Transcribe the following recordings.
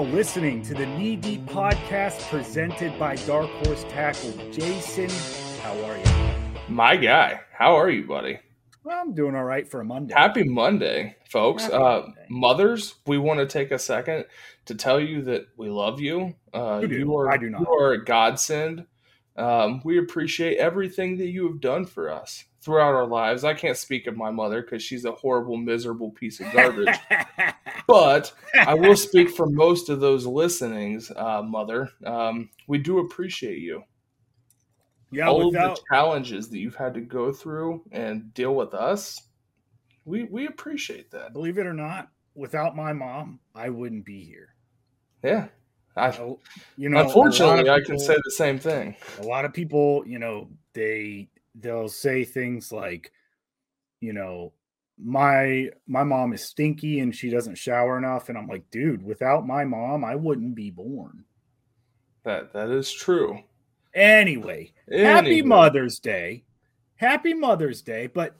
now listening to the Knee Deep podcast presented by Dark Horse Tackle. Jason, how are you? My guy, how are you, buddy? Well, I'm doing all right for a Monday. Happy Monday, folks. Happy uh, Monday. Mothers, we want to take a second to tell you that we love you. Uh, You. You are, I do not. You are a godsend. Um, we appreciate everything that you have done for us throughout our lives. I can't speak of my mother because she's a horrible, miserable piece of garbage. but I will speak for most of those listenings, uh, mother. Um, we do appreciate you. yeah, All of the challenges that you've had to go through and deal with us, we we appreciate that. believe it or not, without my mom, I wouldn't be here. Yeah. I, So, you know, unfortunately, of I can say the same thing. a lot of people, you know, they they'll say things like, you know, my my mom is stinky and she doesn't shower enough, and I'm like, dude, without my mom, I wouldn't be born. That that is true. Anyway, happy Mother's Day, happy Mother's Day. But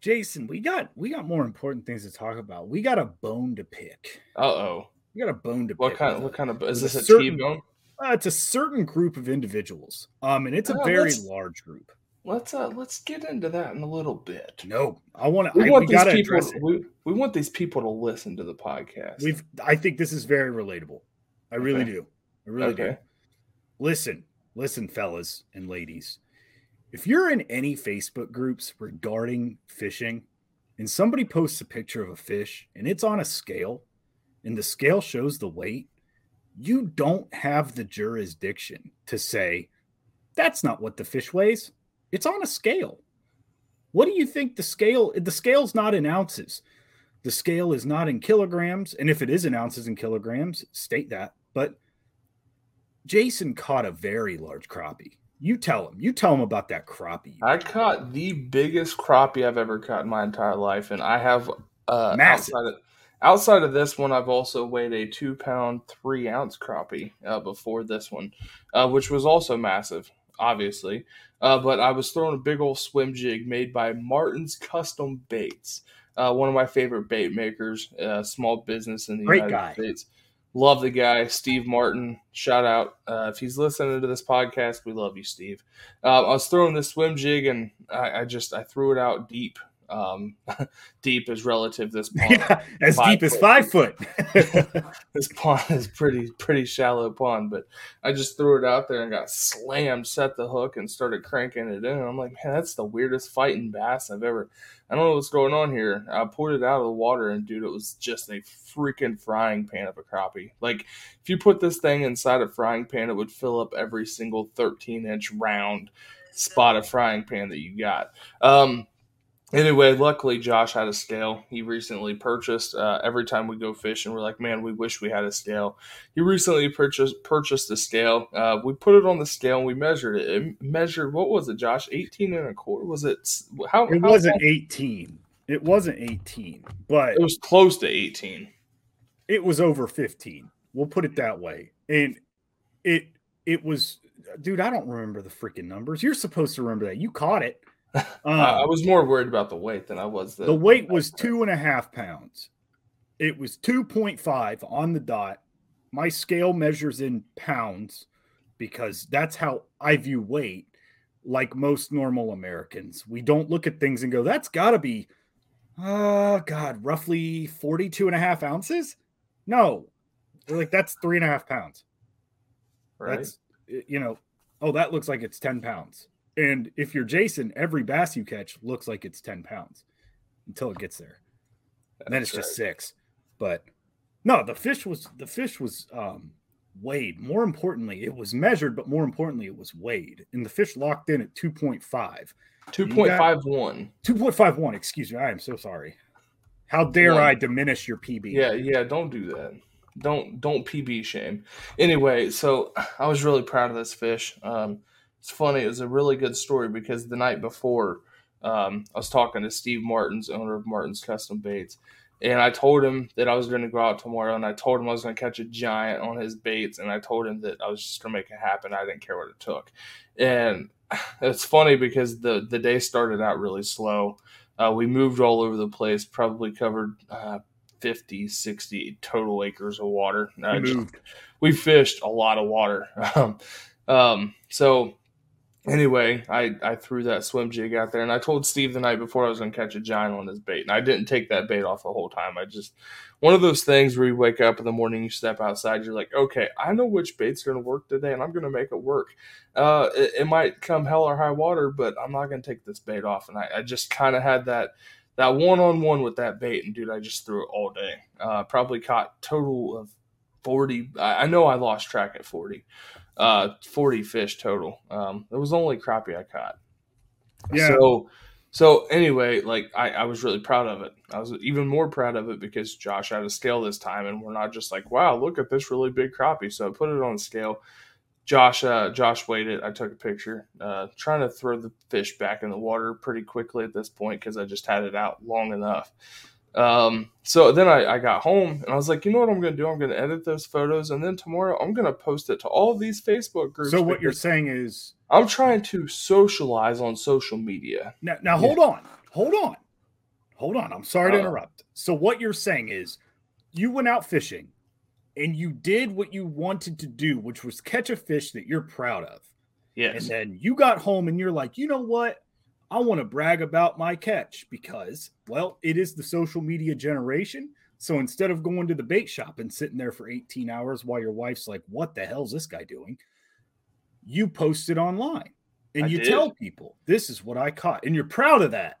Jason, we got we got more important things to talk about. We got a bone to pick. Uh oh. We got a bone to pick. What pick. kind? with What kind of? Is this a a certain- T-bone? Uh, it's a certain group of individuals. Um, and it's a Oh, very let's- large group. Let's uh let's get into that in a little bit. No, I want to. We I, want we these people. it. We, we want these people to listen to the podcast. We've. I think this is very relatable. I really Okay. do. I really do. Listen, listen, fellas and ladies. If you're in any Facebook groups regarding fishing, and somebody posts a picture of a fish and it's on a scale, and the scale shows the weight, you don't have the jurisdiction to say that's not what the fish weighs. It's on a scale. What do you think the scale? The scale's not in ounces. The scale is not in kilograms. And if it is in ounces and kilograms, state that. But Jason caught a very large crappie. You tell him. You tell him about that crappie. I caught the biggest crappie I've ever caught in my entire life, and I have uh, Massive. outside of outside of this one, I've also weighed a two pound three ounce crappie uh, before this one, uh, which was also massive, obviously. Uh, but I was throwing a big old swim jig made by Martin's Custom Baits, uh, one of my favorite bait makers, uh, small business in the Great United guy. States. Love the guy, Steve Martin. Shout out uh, if he's listening to this podcast. We love you, Steve. Uh, I was throwing this swim jig, and I, I just I threw it out deep. Um, deep is relative. This pond, Yeah, as deep as five foot. this pond is pretty pretty shallow pond, but I just threw it out there and got slammed, set the hook, and started cranking it in. And I'm like, man, that's the weirdest fighting bass I've ever. I don't know what's going on here. I pulled it out of the water, and dude, it was just a freaking frying pan of a crappie. Like, if you put this thing inside a frying pan, it would fill up every single 13 inch round spot of frying pan that you got. Um, Anyway, luckily Josh had a scale. He recently purchased. Uh, every time we go fishing, we're like, "Man, we wish we had a scale." He recently purchased purchased a scale. Uh, we put it on the scale and we measured it. It measured what was it, Josh? Eighteen and a quarter. Was it? How? It how- wasn't 18. It wasn't 18, but It was close to eighteen. it was over 15. We'll put it that way. And it it was dude, I don't remember the freaking numbers. You're supposed to remember that. You caught it. Um, I was more worried about the weight than I was the. the weight was two and a half pounds. It was 2.5 on the dot. My scale measures in pounds because that's how I view weight. Like most normal Americans, we don't look at things and go, that's got to be, oh God, roughly 42 and a half ounces. No, They're like that's three and a half pounds. right. That's, you know, oh, that looks like it's 10 pounds. And if you're Jason, every bass you catch looks like it's 10 pounds until it gets there. And then it's just six. But no, the fish was the fish was um weighed. More importantly, it was measured, but more importantly, it was weighed. And the fish locked in at 2.5. two point five one. 2.51, excuse me. I am so sorry. How dare One. I diminish your PB? Yeah, yeah, don't do that. Don't don't PB shame. Anyway, so I was really proud of this fish. Um, it's funny. It was a really good story because the night before, um, I was talking to Steve Martins, owner of Martins Custom Baits, and I told him that I was going to go out tomorrow, and I told him I was going to catch a giant on his baits, and I told him that I was just going to make it happen. I didn't care what it took, and it's funny because the the day started out really slow. Uh, we moved all over the place, probably covered uh, 50, 60 total acres of water. Uh, We moved. we fished a lot of water. Um, um, so anyway, I, I threw that swim jig out there and I told Steve the night before I was going to catch a giant on his bait. And I didn't take that bait off the whole time. I just, one of those things where you wake up in the morning, you step outside, you're like, okay, I know which bait's going to work today and I'm going to make it work. Uh, it, it might come hell or high water, but I'm not going to take this bait off. And I, I just kind of had that, that one-on-one with that bait. And dude, I just threw it all day. Uh, probably caught total of 40. I know I lost track at 40. Uh, 40 fish total. Um, it was only crappie I caught. Yeah. So, so anyway, like I, I was really proud of it. I was even more proud of it because Josh had a scale this time, and we're not just like, wow, look at this really big crappie. So I put it on the scale. Josh, uh, Josh weighed it. I took a picture, uh, trying to throw the fish back in the water pretty quickly at this point because I just had it out long enough. Um, so then I, I got home and I was like, you know what I'm going to do? I'm going to edit those photos and then tomorrow I'm going to post it to all of these Facebook groups. So what you're saying is I'm trying to socialize on social media. now, now hold on, hold on, hold on. I'm sorry to Uh. interrupt. So what you're saying is you went out fishing and you did what you wanted to do, which was catch a fish that you're proud of. Yes. And then you got home and you're like, you know what? I want to brag about my catch because, well, it is the social media generation. So instead of going to the bait shop and sitting there for 18 hours while your wife's like, what the hell's this guy doing? You post it online and I you did. tell people, this is what I caught. And you're proud of that.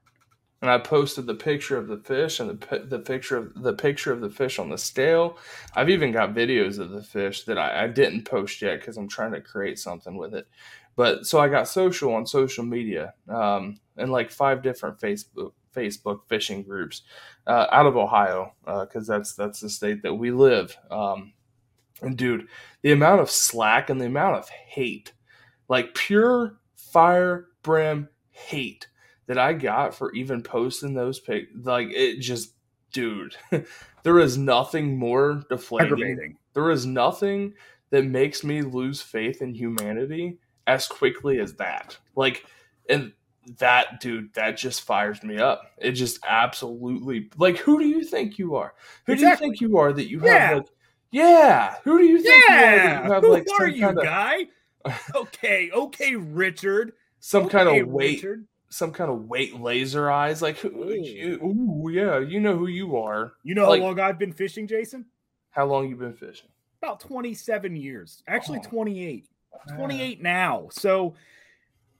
and I posted the picture of the fish and the the picture of the picture of the fish on the scale. I've even got videos of the fish that I, I didn't post yet because I'm trying to create something with it. But so I got social on social media, um, and like five different Facebook Facebook fishing groups uh, out of Ohio because that's that's the state that we live. Um, and dude, the amount of slack and the amount of hate, like pure fire brim hate that I got for even posting those pic, like it just, dude, there is nothing more deflating. There is nothing that makes me lose faith in humanity as quickly as that. Like, and that dude, that just fires me up. It just absolutely, like, who do you think you are? Who Exactly. do you think you are that you Yeah. have like, yeah, who do you think you are have Who like are some you, kind of guy? okay. Okay, Richard. some kind of weight Richard. some kind of weight laser eyes. Like, who, Ooh. you, ooh, yeah, you know who you are. You know Like- how long I've been fishing, Jason? How long you been fishing? About 27 years. Actually, Oh. 28. 28 now. So,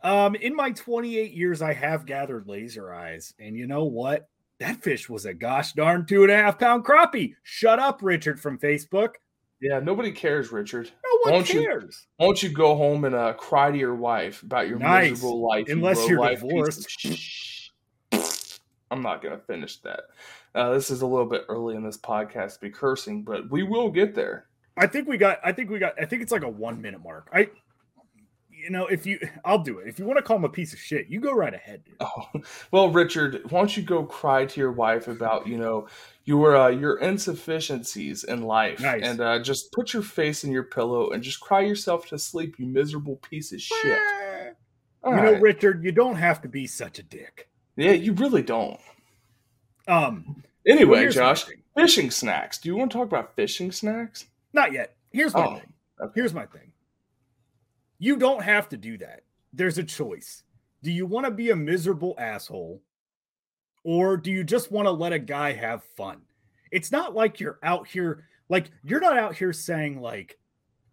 um, in my 28 years, I have gathered laser eyes, and you know what? That fish was a gosh darn two and a half pound crappie. Shut up, Richard from Facebook. Yeah, nobody cares, Richard. No one Won't cares. Why don't you go home and uh, cry to your wife about your Nice. miserable life? Unless you're low-life divorced. sh- I'm not gonna finish that. Uh, this is a little bit early in this podcast to be cursing, but we will get there. I think we got. I think we got. I think it's like a one minute mark. I, you know, if you, I'll do it. If you want to call him a piece of shit, you go right ahead. Dude. Oh, well, Richard, why don't you go cry to your wife about you know your uh, your insufficiencies in life, Nice. and uh, just put your face in your pillow and just cry yourself to sleep, you miserable piece of shit. All you know. Richard, you don't have to be such a dick. yeah, you really don't. Um. Anyway, Josh, fishing snacks. Do you want to talk about fishing snacks? Not yet. Here's my Oh, thing. okay. Here's my thing. You don't have to do that. There's a choice. Do you want to be a miserable asshole or do you just want to let a guy have fun? It's not like you're out here like you're not out here saying like,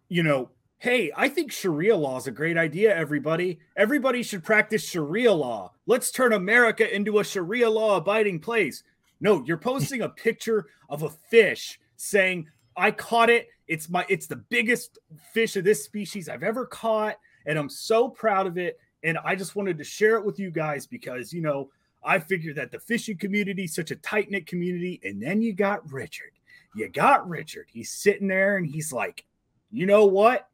you know, hey, I think Sharia law is a great idea everybody. Everybody should practice Sharia law. Let's turn America into a Sharia law abiding place. No, you're posting a picture of a fish saying, "I caught it. It's my it's the biggest fish of this species I've ever caught and I'm so proud of it and I just wanted to share it with you guys because, you know, I figured that the fishing community is such a tight-knit community and then you got Richard. You got Richard. He's sitting there and he's like, "You know what?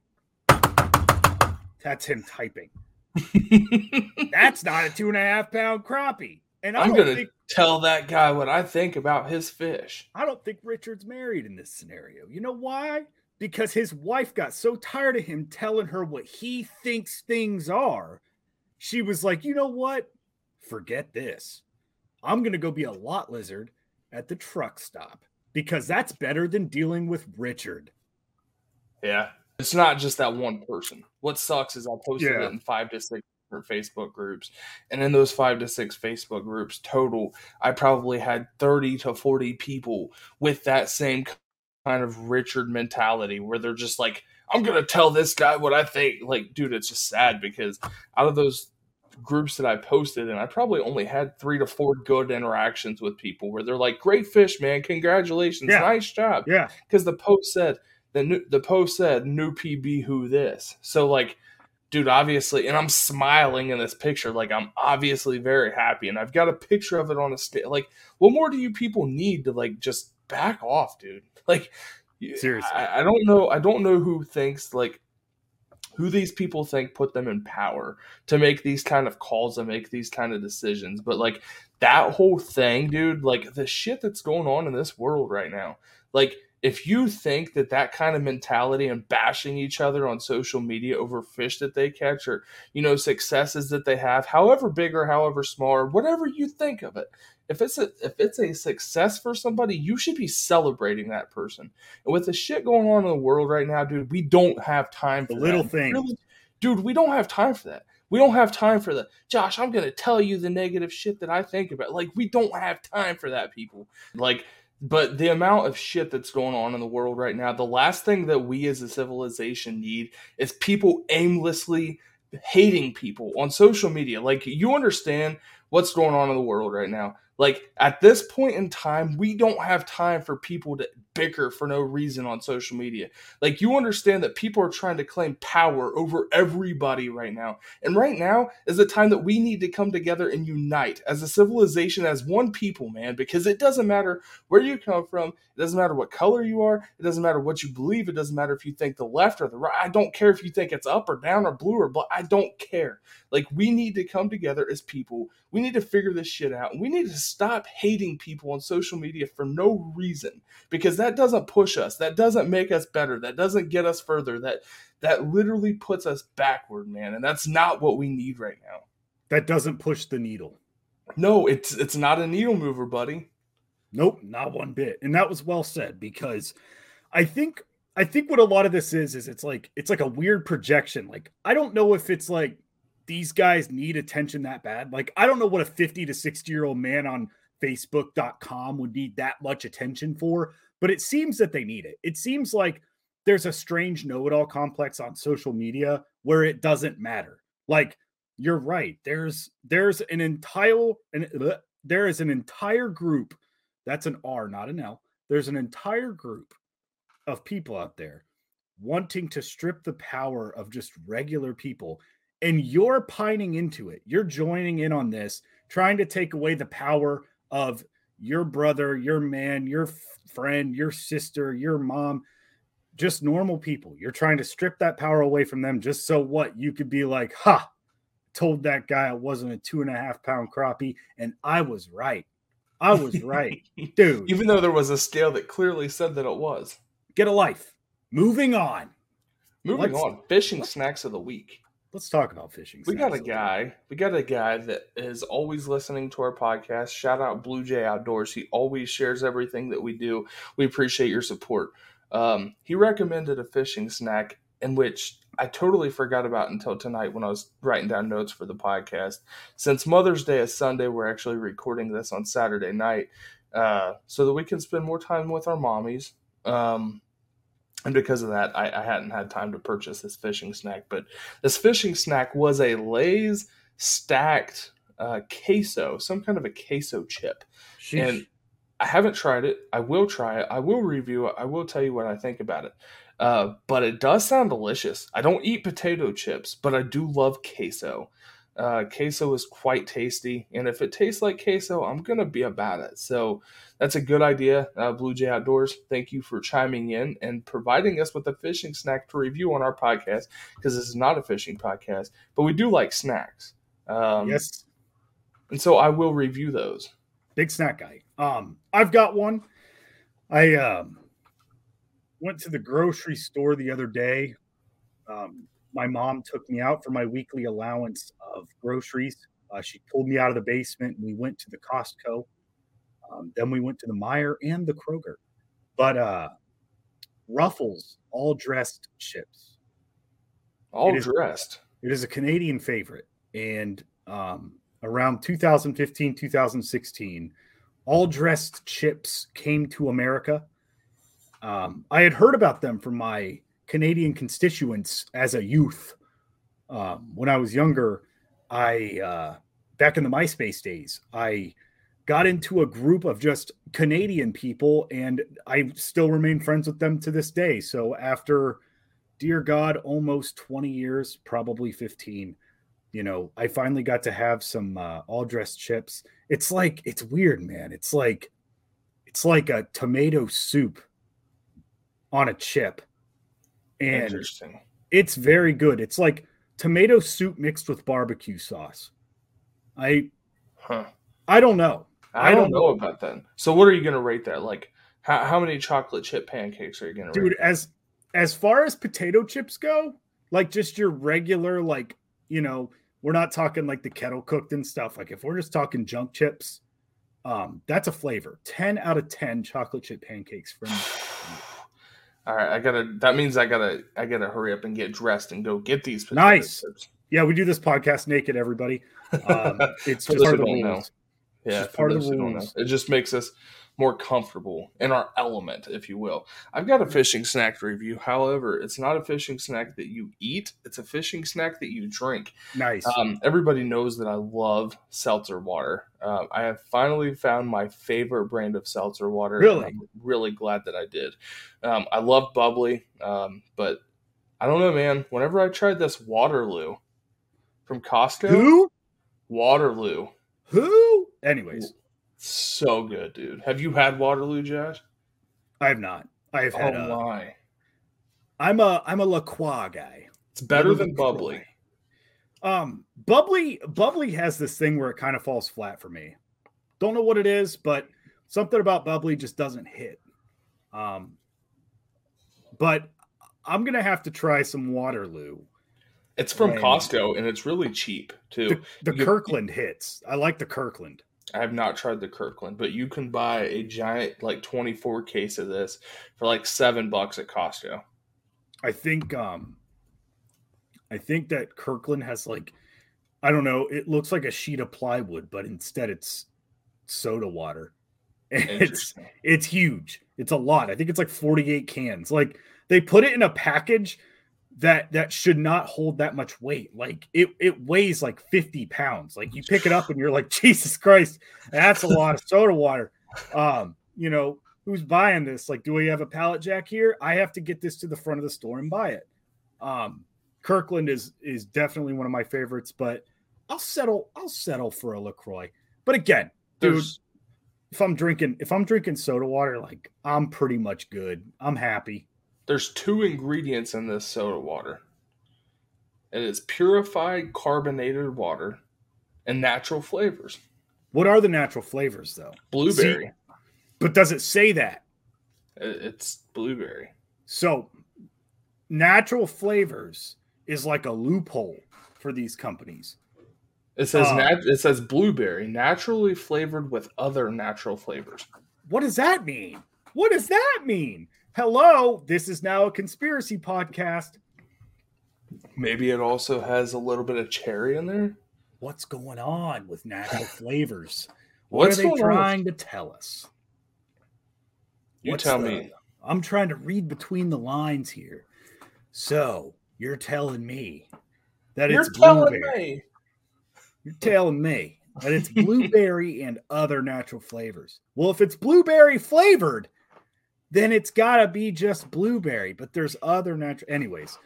That's him typing. That's not a two and a half pound crappie. And I I'm gonna tell that guy what I think about his fish. I don't think Richard's married in this scenario. You know why? Because his wife got so tired of him telling her what he thinks things are. She was like, you know what? Forget this. I'm going to go be a lot lizard at the truck stop. because that's better than dealing with Richard. Yeah. It's not just that one person. What sucks is I posted Yeah. it in five to six different Facebook groups. And in those five to six Facebook groups total, I probably had 30 to 40 people with that same kind of Richard mentality where they're just like, I'm going to tell this guy what I think. Like, dude, it's just sad because out of those groups that I posted, and I probably only had three to four good interactions with people where they're like, "Great fish, man! Congratulations, Yeah. nice job." Yeah. Because the post said the new, the post said new PB who this. So like, dude, obviously, and I'm smiling in this picture, like I'm obviously very happy, and I've got a picture of it on a sta Like, what more do you people need to like just back off, dude? Like, Seriously. I, I don't know. I don't know who thinks like who these people think put them in power to make these kind of calls and make these kind of decisions. But like that whole thing, dude, like the shit that's going on in this world right now, like if you think that that kind of mentality and bashing each other on social media over fish that they catch or you know successes that they have however big or however small or whatever you think of it if it's a if it's a success for somebody you should be celebrating that person and with the shit going on in the world right now dude we don't have time for The little that. things. Really- dude we don't have time for that we don't have time for the josh i'm gonna tell you the negative shit that i think about like we don't have time for that people like but the amount of shit that's going on in the world right now the last thing that we as a civilization need is people aimlessly hating people on social media. Like you understand what's going on in the world right now. Like at this point in time we don't have time for people to bicker for no reason on social media. Like you understand that people are trying to claim power over everybody right now. And right now is the time that we need to come together and unite as a civilization as one people man because it doesn't matter where you come from. It doesn't matter what color you are. It doesn't matter what you believe. It doesn't matter if you think the left or the right. I don't care if you think it's up or down or blue or black. I don't care. Like we need to come together as people. We need to figure this shit out. We need to stop hating people on social media for no reason because doesn't push us that doesn't make us better that doesn't get us further that that literally puts us backward man and that's not what we need right now That doesn't push the needle. no it's it's not a needle mover buddy Nope, not one bit. And that was well said because I think I think what a lot of this is is it's like it's like a weird projection. Like I don't know if it's like these guys need attention that bad. Like I don't know what a 50 to 60 year old man on facebook.com would need that much attention for, but it seems that they need it. It seems like there's a strange know-it-all complex on social media where it doesn't matter. Like you're right. There's there's an entire and there is an entire group that's an R, not an L. There's an entire group of people out there wanting to strip the power of just regular people. And you're pining into it. You're joining in on this, trying to take away the power of your brother, your man, your friend, your sister, your mom, just normal people. You're trying to strip that power away from them just so what? You could be like, ha, told that guy it wasn't a two and a half pound crappie. And I was right. I was right. Dude, even though there was a scale that clearly said that it was get a life. Moving on. moving Let's- on fishing snacks of the week Let's talk about fishing. we got a guy we got a guy that is always listening to our podcast. Shout out blue jay outdoors. He always shares everything that we do. We appreciate your support. Um, he recommended a fishing snack in which i totally forgot about until tonight when i was writing down notes for the podcast. Since mother's day is sunday we're actually recording this on saturday night uh, so that we can spend more time with our mommies. Um, and because of that, I, I hadn't had time to purchase this fishing snack. But this fishing snack was a Lay's stacked uh, queso, some kind of a queso chip. Sheesh. And I haven't tried it. I will try it. I will review it. I will tell you what I think about it. Uh, but it does sound delicious. I don't eat potato chips, but I do love queso. Uh, queso is quite tasty, and if it tastes like queso, I'm gonna be about it. So that's a good idea, uh, Blue Jay Outdoors. Thank you for chiming in and providing us with a fishing snack to review on our podcast because this is not a fishing podcast, but we do like snacks. Um, yes, and so I will review those. big snack guy. Um, I've got one. I um went to the grocery store the other day. Um, my mom took me out for my weekly allowance of groceries. Uh, she pulled me out of the basement and we went to the Costco. Um, then we went to the Meijer and the Kroger. But uh Ruffles all dressed chips. All It is- dressed. It is a Canadian favorite. And um, around 2015, 2016, all dressed chips came to America. Um, I had heard about them from my Canadian constituents as a youth. Um, when I was younger, I, uh, back in the MySpace days, I got into a group of just Canadian people, and I still remain friends with them to this day. So after dear God, almost 20 years, probably 15. You know, I finally got to have some uh, all dressed chips. It's like, it's weird, man. It's like, it's like a tomato soup on a chip. And Interesting. it's very good. It's like tomato soup mixed with barbecue sauce. I, Huh. I don't know. I, I don't don't know about that. So what are you gonna rate that? Like how, how many chocolate chip pancakes are you gonna dude rate? as as far as potato chips go like just your regular like you know we're not talking like the kettle cooked and stuff like if we're just talking junk chips um that's a flavor 10 out of 10 chocolate chip pancakes from All right, I gotta. That means I gotta. I gotta hurry up and get dressed and go get these. Nice. chips. yeah we do this podcast naked everybody um it's just part of the rules Yeah, just part of the who don't know. rules. It just makes us more comfortable in our element, if you will. I've got a fishing snack to review. However, it's not a fishing snack that you eat; it's a fishing snack that you drink. nice Um, everybody knows that I love seltzer water. Uh, I have finally found my favorite brand of seltzer water. and Really? I'm really glad that I did. Um, I love bubbly, um, but I don't know, man. Whenever I tried this Waterloo from Costco, who Waterloo, who anyways so good, dude. Have you had Waterloo, Josh? i have not i have Oh had a, my, i'm a i'm a LaCroix guy it's better than bubbly. Um, bubbly, bubbly has this thing where it kind of falls flat for me. Don't know what it is, but something about bubbly just doesn't hit. Um, but I'm gonna have to try some Waterloo. It's from Man. Costco and it's really cheap too. The, the Kirkland hits. I like the Kirkland. I have not tried the Kirkland, but you can buy a giant like 24 case of this for like seven bucks at Costco. I think um I think that Kirkland has like I don't know, it looks like a sheet of plywood, but instead it's soda water. And it's it's huge. It's a lot. I think it's like 48 cans. Like they put it in a package that that should not hold that much weight. Like it it weighs like 50 pounds. Like you pick it up and you're like, Jesus Christ, that's a lot of soda water. Um, you know, who's buying this? Like, do we have a pallet jack here? I have to get this to the front of the store and buy it. Um, Kirkland is is definitely one of my favorites, but I'll settle, I'll settle for a LaCroix. But again, dude, There's if I'm drinking if I'm drinking soda water, like I'm pretty much good. I'm happy. There's two ingredients in this soda water. It is purified carbonated water and natural flavors. What are the natural flavors though? Blueberry. But does it say that? It's blueberry. So natural flavors is like a loophole for these companies. It says Oh. nat- it says blueberry, naturally flavored with other natural flavors. What does that mean? What does that mean? Hello, this is now a conspiracy podcast. Maybe it also has a little bit of cherry in there. What's going on with natural flavors? What What's are they on with- trying to tell us? You What's tell the- me. I'm trying to read between the lines here. So you're telling me that You're it's telling blueberry. me. You're telling me that it's blueberry and other natural flavors. Well, if it's blueberry flavored, then it's got to be just blueberry. But there's other natural. Anyways,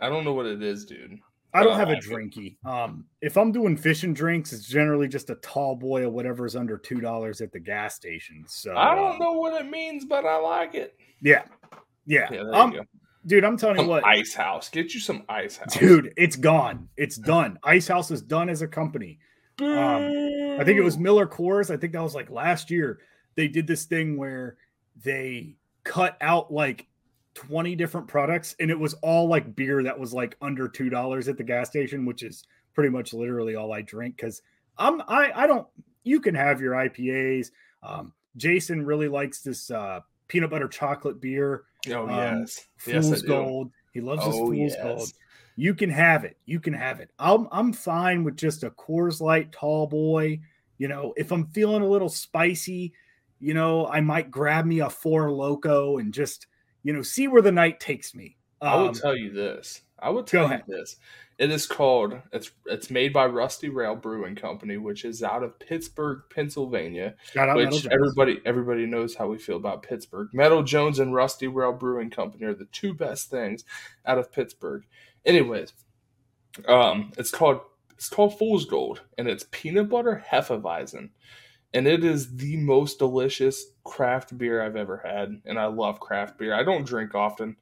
I don't know what it is, dude. I don't have a drinky. Um, if I'm doing fishing drinks, it's generally just a tall boy or whatever is under two dollars at the gas station. So I don't know what it means, but I like it. Yeah, yeah. Yeah, Um, dude, I'm telling you what, ice house. Get you some ice house. dude, it's gone. It's done. Ice House is done as a company. um, I think it was Miller Coors. I think that was like last year. They did this thing where they cut out like 20 different products and it was all like beer that was like under two dollars at the gas station, which is pretty much literally all I drink because I'm I I don't you can have your IPAs. Um Jason really likes this uh peanut butter chocolate beer. Oh Um, yes, Fool's yes, Gold. He loves his Oh, Fool's yes. Gold. You can have it. You can have it. I'm I'm fine with just a Coors Light tall boy. You know, if I'm feeling a little spicy, you know, I might grab me a Four Loko and just, you know, see where the night takes me. I will Um, tell you this. I will tell you this. It is called. It's it's made by Rusty Rail Brewing Company, which is out of Pittsburgh, Pennsylvania. shout out which everybody everybody knows how we feel about Pittsburgh. Metal Jones and Rusty Rail Brewing Company are the two best things out of Pittsburgh. Anyways, um, it's called it's called Fool's Gold, and it's peanut butter Hefeweizen, and it is the most delicious craft beer I've ever had. And I love craft beer. I don't drink often,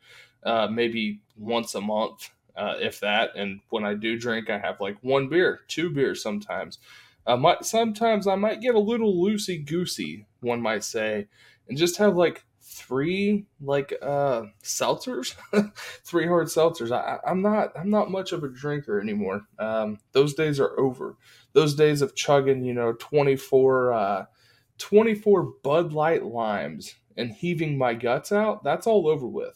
uh, maybe once a month, uh, if that. And when I do drink, I have like one beer, two beers sometimes. I might sometimes I might get a little loosey goosey, one might say, and just have like three like uh seltzers, three hard seltzers. I, I'm not I'm not much of a drinker anymore. Um, those days are over. Those days of chugging, you know, 24, uh, 24 Bud Light limes and heaving my guts out. That's all over with.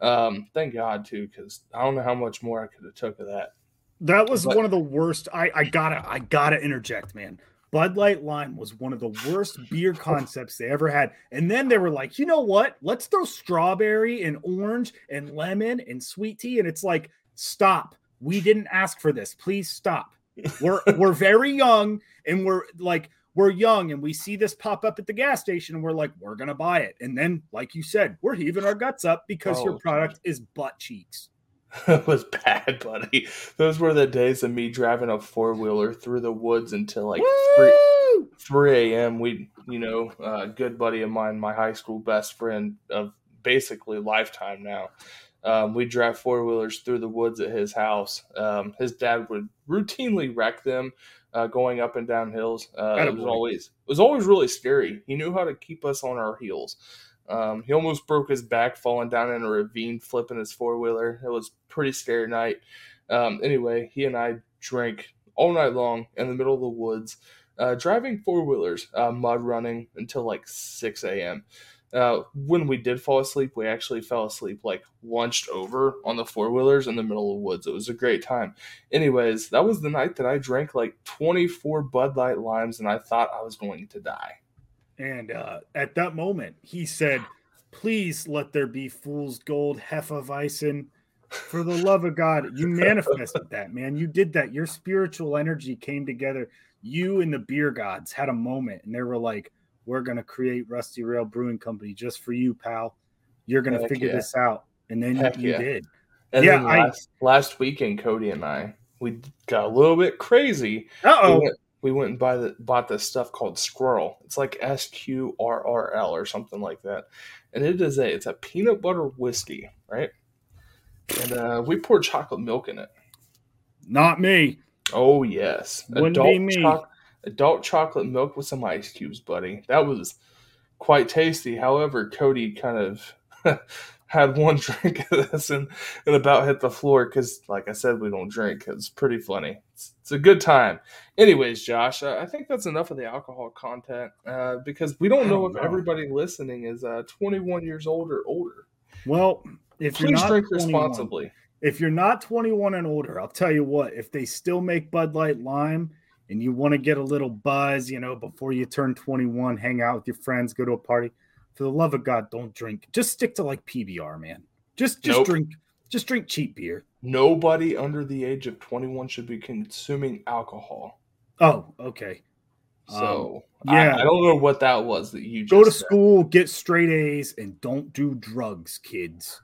Um, thank God too, because I don't know how much more I could have took of that. That was But- one of the worst. I, I gotta I gotta interject, man. Bud Light Lime was one of the worst beer concepts they ever had. And then they were like, you know what? Let's throw strawberry and orange and lemon and sweet tea. And it's like, stop. We didn't ask for this. Please stop. We're we're very young and we're like we're young and we see this pop up at the gas station and we're like, we're gonna buy it. And then, like you said, we're heaving our guts up because your Oh, product is butt cheeks. it was bad, buddy. Those were the days of me driving a four wheeler through the woods until like three, Woo! 3 a.m. We, you know, a good buddy of mine, my high school best friend of basically lifetime now. Um, we drive four wheelers through the woods at his house. Um, his dad would routinely wreck them uh, going up and down hills. Uh, it was always it was always really scary. He knew how to keep us on our heels. Um, he almost broke his back falling down in a ravine, flipping his four wheeler. It was pretty scary night. Um, anyway, he and I drank all night long in the middle of the woods, uh, driving four wheelers, uh, mud running until like 6 a.m. Uh, when we did fall asleep, we actually fell asleep like lunched over on the four wheelers in the middle of the woods. It was a great time. Anyways, that was the night that I drank like 24 Bud Light limes and I thought I was going to die. And uh, at that moment, he said, Please let there be fool's gold, Hefeweizen. For the love of God, you manifested that, man. You did that. Your spiritual energy came together. You and the beer gods had a moment, and they were like, We're going to create Rusty Rail Brewing Company just for you, pal. You're going to Heck figure yeah. this out. And then Heck you yeah. did. And Yeah, then I- last, last weekend, Cody and I, we got a little bit crazy. Uh we oh. went, we went and buy the, bought this stuff called Squirrel. It's like S Q R R L or something like that, and it is a it's a peanut butter whiskey, right? And uh, we poured chocolate milk in it. Not me. Oh yes, Wouldn't be me. choc- adult chocolate milk with some ice cubes, buddy. That was quite tasty. However, Cody kind of had one drink of this and, and about hit the floor because, like I said, we don't drink. It's pretty funny. It's, it's a good time. Anyways, Josh, uh, I think that's enough of the alcohol content uh, because we don't know if know. everybody listening is uh, 21 years old or older. Well, if you're Please not drink 21, responsibly. if you're not 21 and older, I'll tell you what, if they still make Bud Light Lime and you want to get a little buzz, you know, before you turn 21, hang out with your friends, go to a party, for the love of God, don't drink. Just stick to like PBR, man. Just just Nope. drink just drink cheap beer. Nobody under the age of 21 should be consuming alcohol. Oh, okay. So Um, yeah. I, I don't know what that was that you just Go to said. school, get straight A's, and don't do drugs, kids.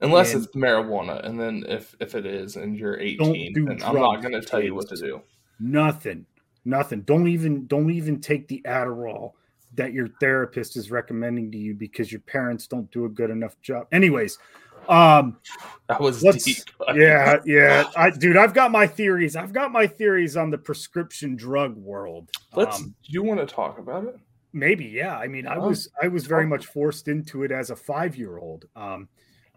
unless and- it's marijuana, and then if if it is and you're 18, do then I'm not going to tell you what to do. Nothing. Nothing. Don't even don't even take the Adderall that your therapist is recommending to you because your parents don't do a good enough job. Anyways, um That was deep. yeah, yeah. I dude, I've got my theories. I've got my theories on the prescription drug world. Let's. Um, do you want to talk about it? maybe, yeah. I mean, I Oh, was I was very much forced into it as a 5-year-old. Um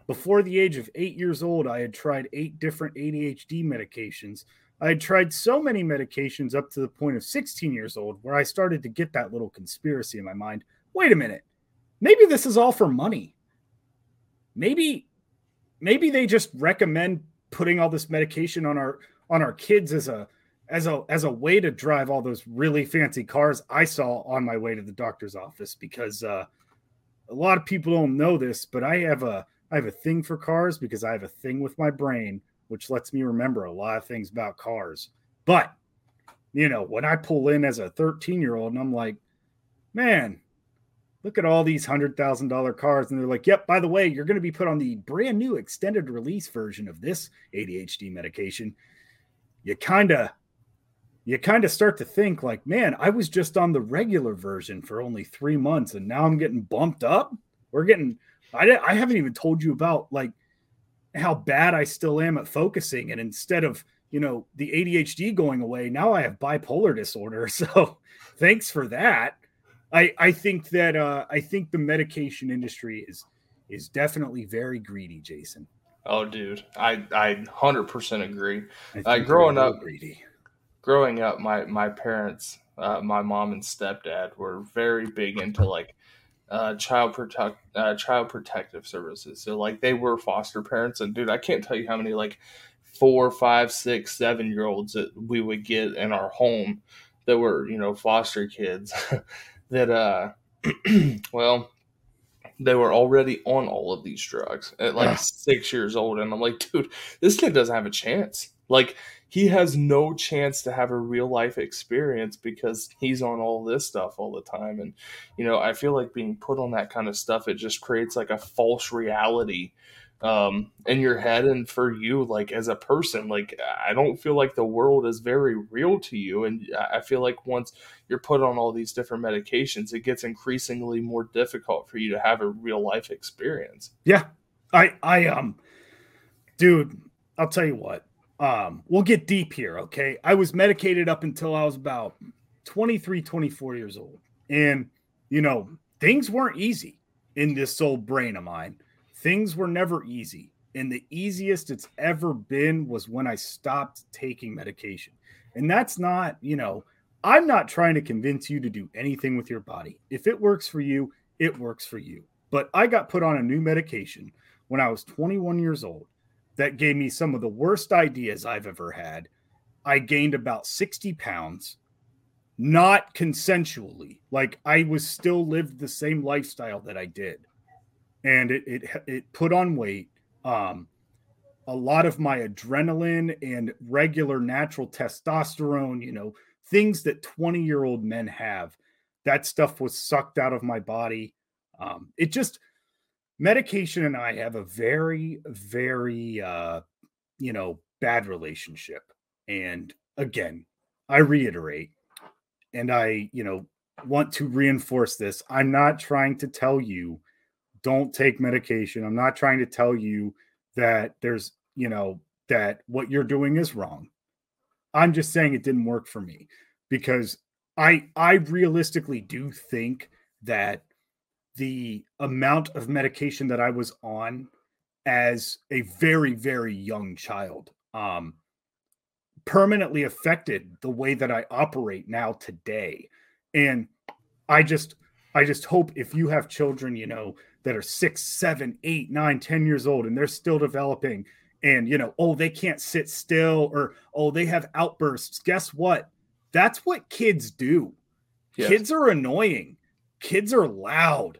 before the age of 8 years old, I had tried 8 different ADHD medications. I tried so many medications up to the point of 16 years old where I started to get that little conspiracy in my mind. Wait a minute. maybe this is all for money. Maybe maybe they just recommend putting all this medication on our on our kids as a as a as a way to drive all those really fancy cars I saw on my way to the doctor's office because uh, a lot of people don't know this, but I have a I have a thing for cars because I have a thing with my brain which lets me remember a lot of things about cars. But you know, when I pull in as a 13 year old and I'm like, man, look at all these hundred thousand dollar cars, and they're like, yep, by the way, you're going to be put on the brand new extended release version of this ADHD medication. You kind of you kind of start to think like, man, I was just on the regular version for only three months, and now I'm getting bumped up. We're getting. I I haven't even told you about like how bad I still am at focusing, and instead of you know the ADHD going away, now I have bipolar disorder. So thanks for that. I I think that uh, I think the medication industry is is definitely very greedy, Jason. Oh, dude, I I hundred percent agree. Uh, growing up, greedy. Growing up, my my parents, uh, my mom and stepdad were very big into like uh, child protect uh, child protective services. So like they were foster parents, and dude, I can't tell you how many like four, five, six, seven year olds that we would get in our home that were you know foster kids that uh well they were already on all of these drugs at like six years old and i'm like dude this kid doesn't have a chance like he has no chance to have a real life experience because he's on all this stuff all the time. And you know i feel like being put on that kind of stuff it just creates like a false reality um, in your head and for you like as a person. Like i don't feel like the world is very real to you. And i feel like once you're put on all these different medications it gets increasingly more difficult for you to have a real life experience. Yeah. I i um dude i'll tell you what um we'll get deep here okay i was medicated up until i was about 23 24 years old and you know things weren't easy in this old brain of mine things were never easy. And the easiest it's ever been was when I stopped taking medication. And that's not, you know, I'm not trying to convince you to do anything with your body. If it works for you, it works for you. But I got put on a new medication when I was 21 years old that gave me some of the worst ideas I've ever had. I gained about 60 pounds, not consensually. Like I was still lived the same lifestyle that I did and it it, it put on weight. Um, a lot of my adrenaline and regular natural testosterone, you know, things that 20 year old men have, that stuff was sucked out of my body. Um, it just, medication and I have a very, very, uh, you know, bad relationship. And again, I reiterate, and I, you know, want to reinforce this. I'm not trying to tell you don't take medication. I'm not trying to tell you that there's, you know, that what you're doing is wrong. I'm just saying it didn't work for me because I I realistically do think that the amount of medication that I was on as a very very young child um permanently affected the way that I operate now today. And I just I just hope if you have children, you know, that are six, seven, eight, nine, ten years old, and they're still developing. And you know, oh, they can't sit still, or oh, they have outbursts. Guess what? That's what kids do. Yes. Kids are annoying. Kids are loud.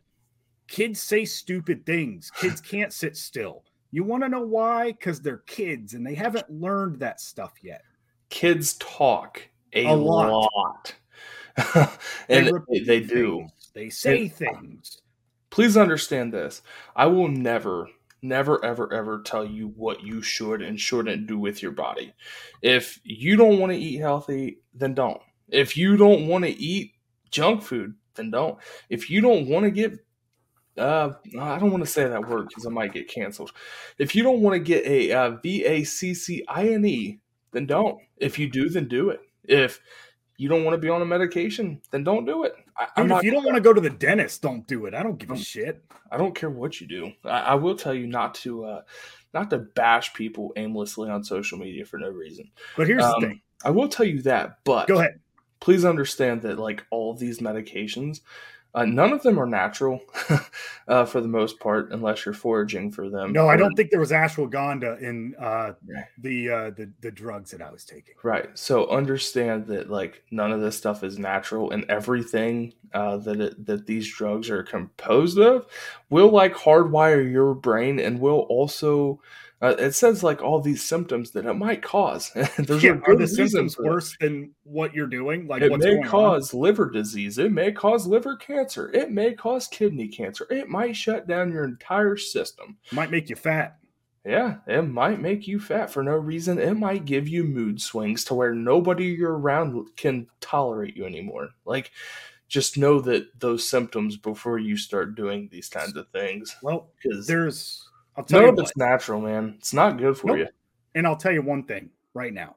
Kids say stupid things. Kids can't sit still. You want to know why? Because they're kids and they haven't learned that stuff yet. Kids talk a, a lot. lot. and they, they do. They say things please understand this. I will never, never, ever, ever tell you what you should and shouldn't do with your body. If you don't want to eat healthy, then don't. If you don't want to eat junk food, then don't. If you don't want to get uh, I don't want to say that word because I might get canceled. If you don't want to get a uh, V A C C I N E, then don't. If you do, then do it. If you don't want to be on a medication, then don't do it. I, Dude, if you don't want to go to the dentist, don't do it. I don't give a shit. I don't care what you do. I, I will tell you not to uh, not to bash people aimlessly on social media for no reason. But here's um, the thing. I will tell you that, but go ahead. Please understand that like all these medications Uh, none of them are natural uh, for the most part, unless you're foraging for them. No, I don't think there was ashwagandha in uh, the, uh, the the drugs that I was taking. Right. So understand that like none of this stuff is natural, and everything uh, that it, that these drugs are composed of will like hardwire your brain and will also uh, it says like all these symptoms that it might cause. Those yeah, are the symptoms worse than what you're doing? Like it may cause on? liver disease. It may cause liver cancer. It may cause kidney cancer. It might shut down your entire system. Might make you fat. Yeah, it might make you fat for no reason. It might give you mood swings to where nobody you're around can tolerate you anymore. Like, just know that those symptoms before you start doing these kinds of things. Well, because there's I'll tell None you it's natural, man. It's not good for nope. you. And I'll tell you one thing right now.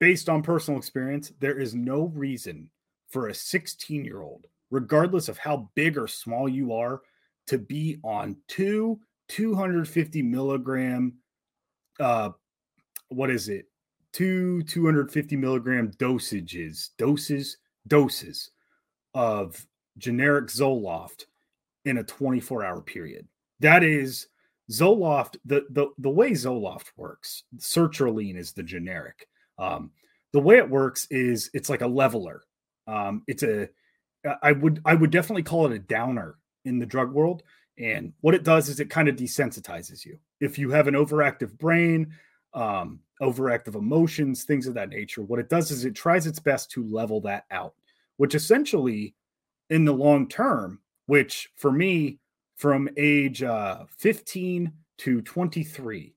Based on personal experience, there is no reason for a 16 year old, regardless of how big or small you are, to be on two 250 milligram, uh, what is it? Two 250 milligram dosages, doses, doses of generic Zoloft in a 24 hour period. That is Zoloft, the the the way Zoloft works, sertraline is the generic. Um, the way it works is it's like a leveler. Um, it's a I would I would definitely call it a downer in the drug world. And what it does is it kind of desensitizes you. If you have an overactive brain, um, overactive emotions, things of that nature, what it does is it tries its best to level that out, which essentially, in the long term, which for me from age uh, 15 to 23,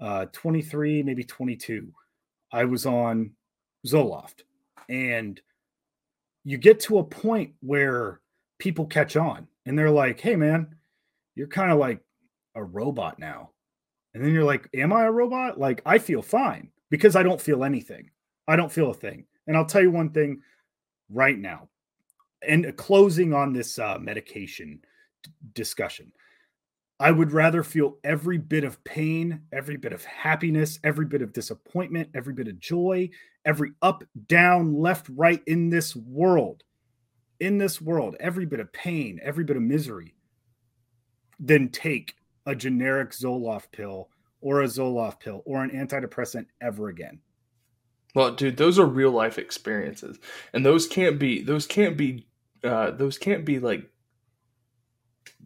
uh, 23, maybe 22, I was on Zoloft. And you get to a point where people catch on and they're like, hey, man, you're kind of like a robot now. And then you're like, am I a robot? Like, I feel fine because I don't feel anything. I don't feel a thing. And I'll tell you one thing right now. And closing on this uh, medication discussion. I would rather feel every bit of pain, every bit of happiness, every bit of disappointment, every bit of joy, every up, down, left, right in this world, in this world, every bit of pain, every bit of misery, than take a generic Zoloft pill or a Zoloft pill or an antidepressant ever again. Well, dude, those are real life experiences, and those can't be those can't be uh, those can't be like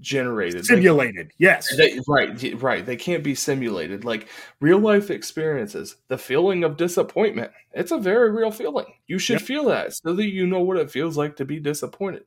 generated simulated like, yes. They, right right they can't be simulated. Like real life experiences the feeling of disappointment it's a very real feeling. You should yep. feel that so that you know what it feels like to be disappointed.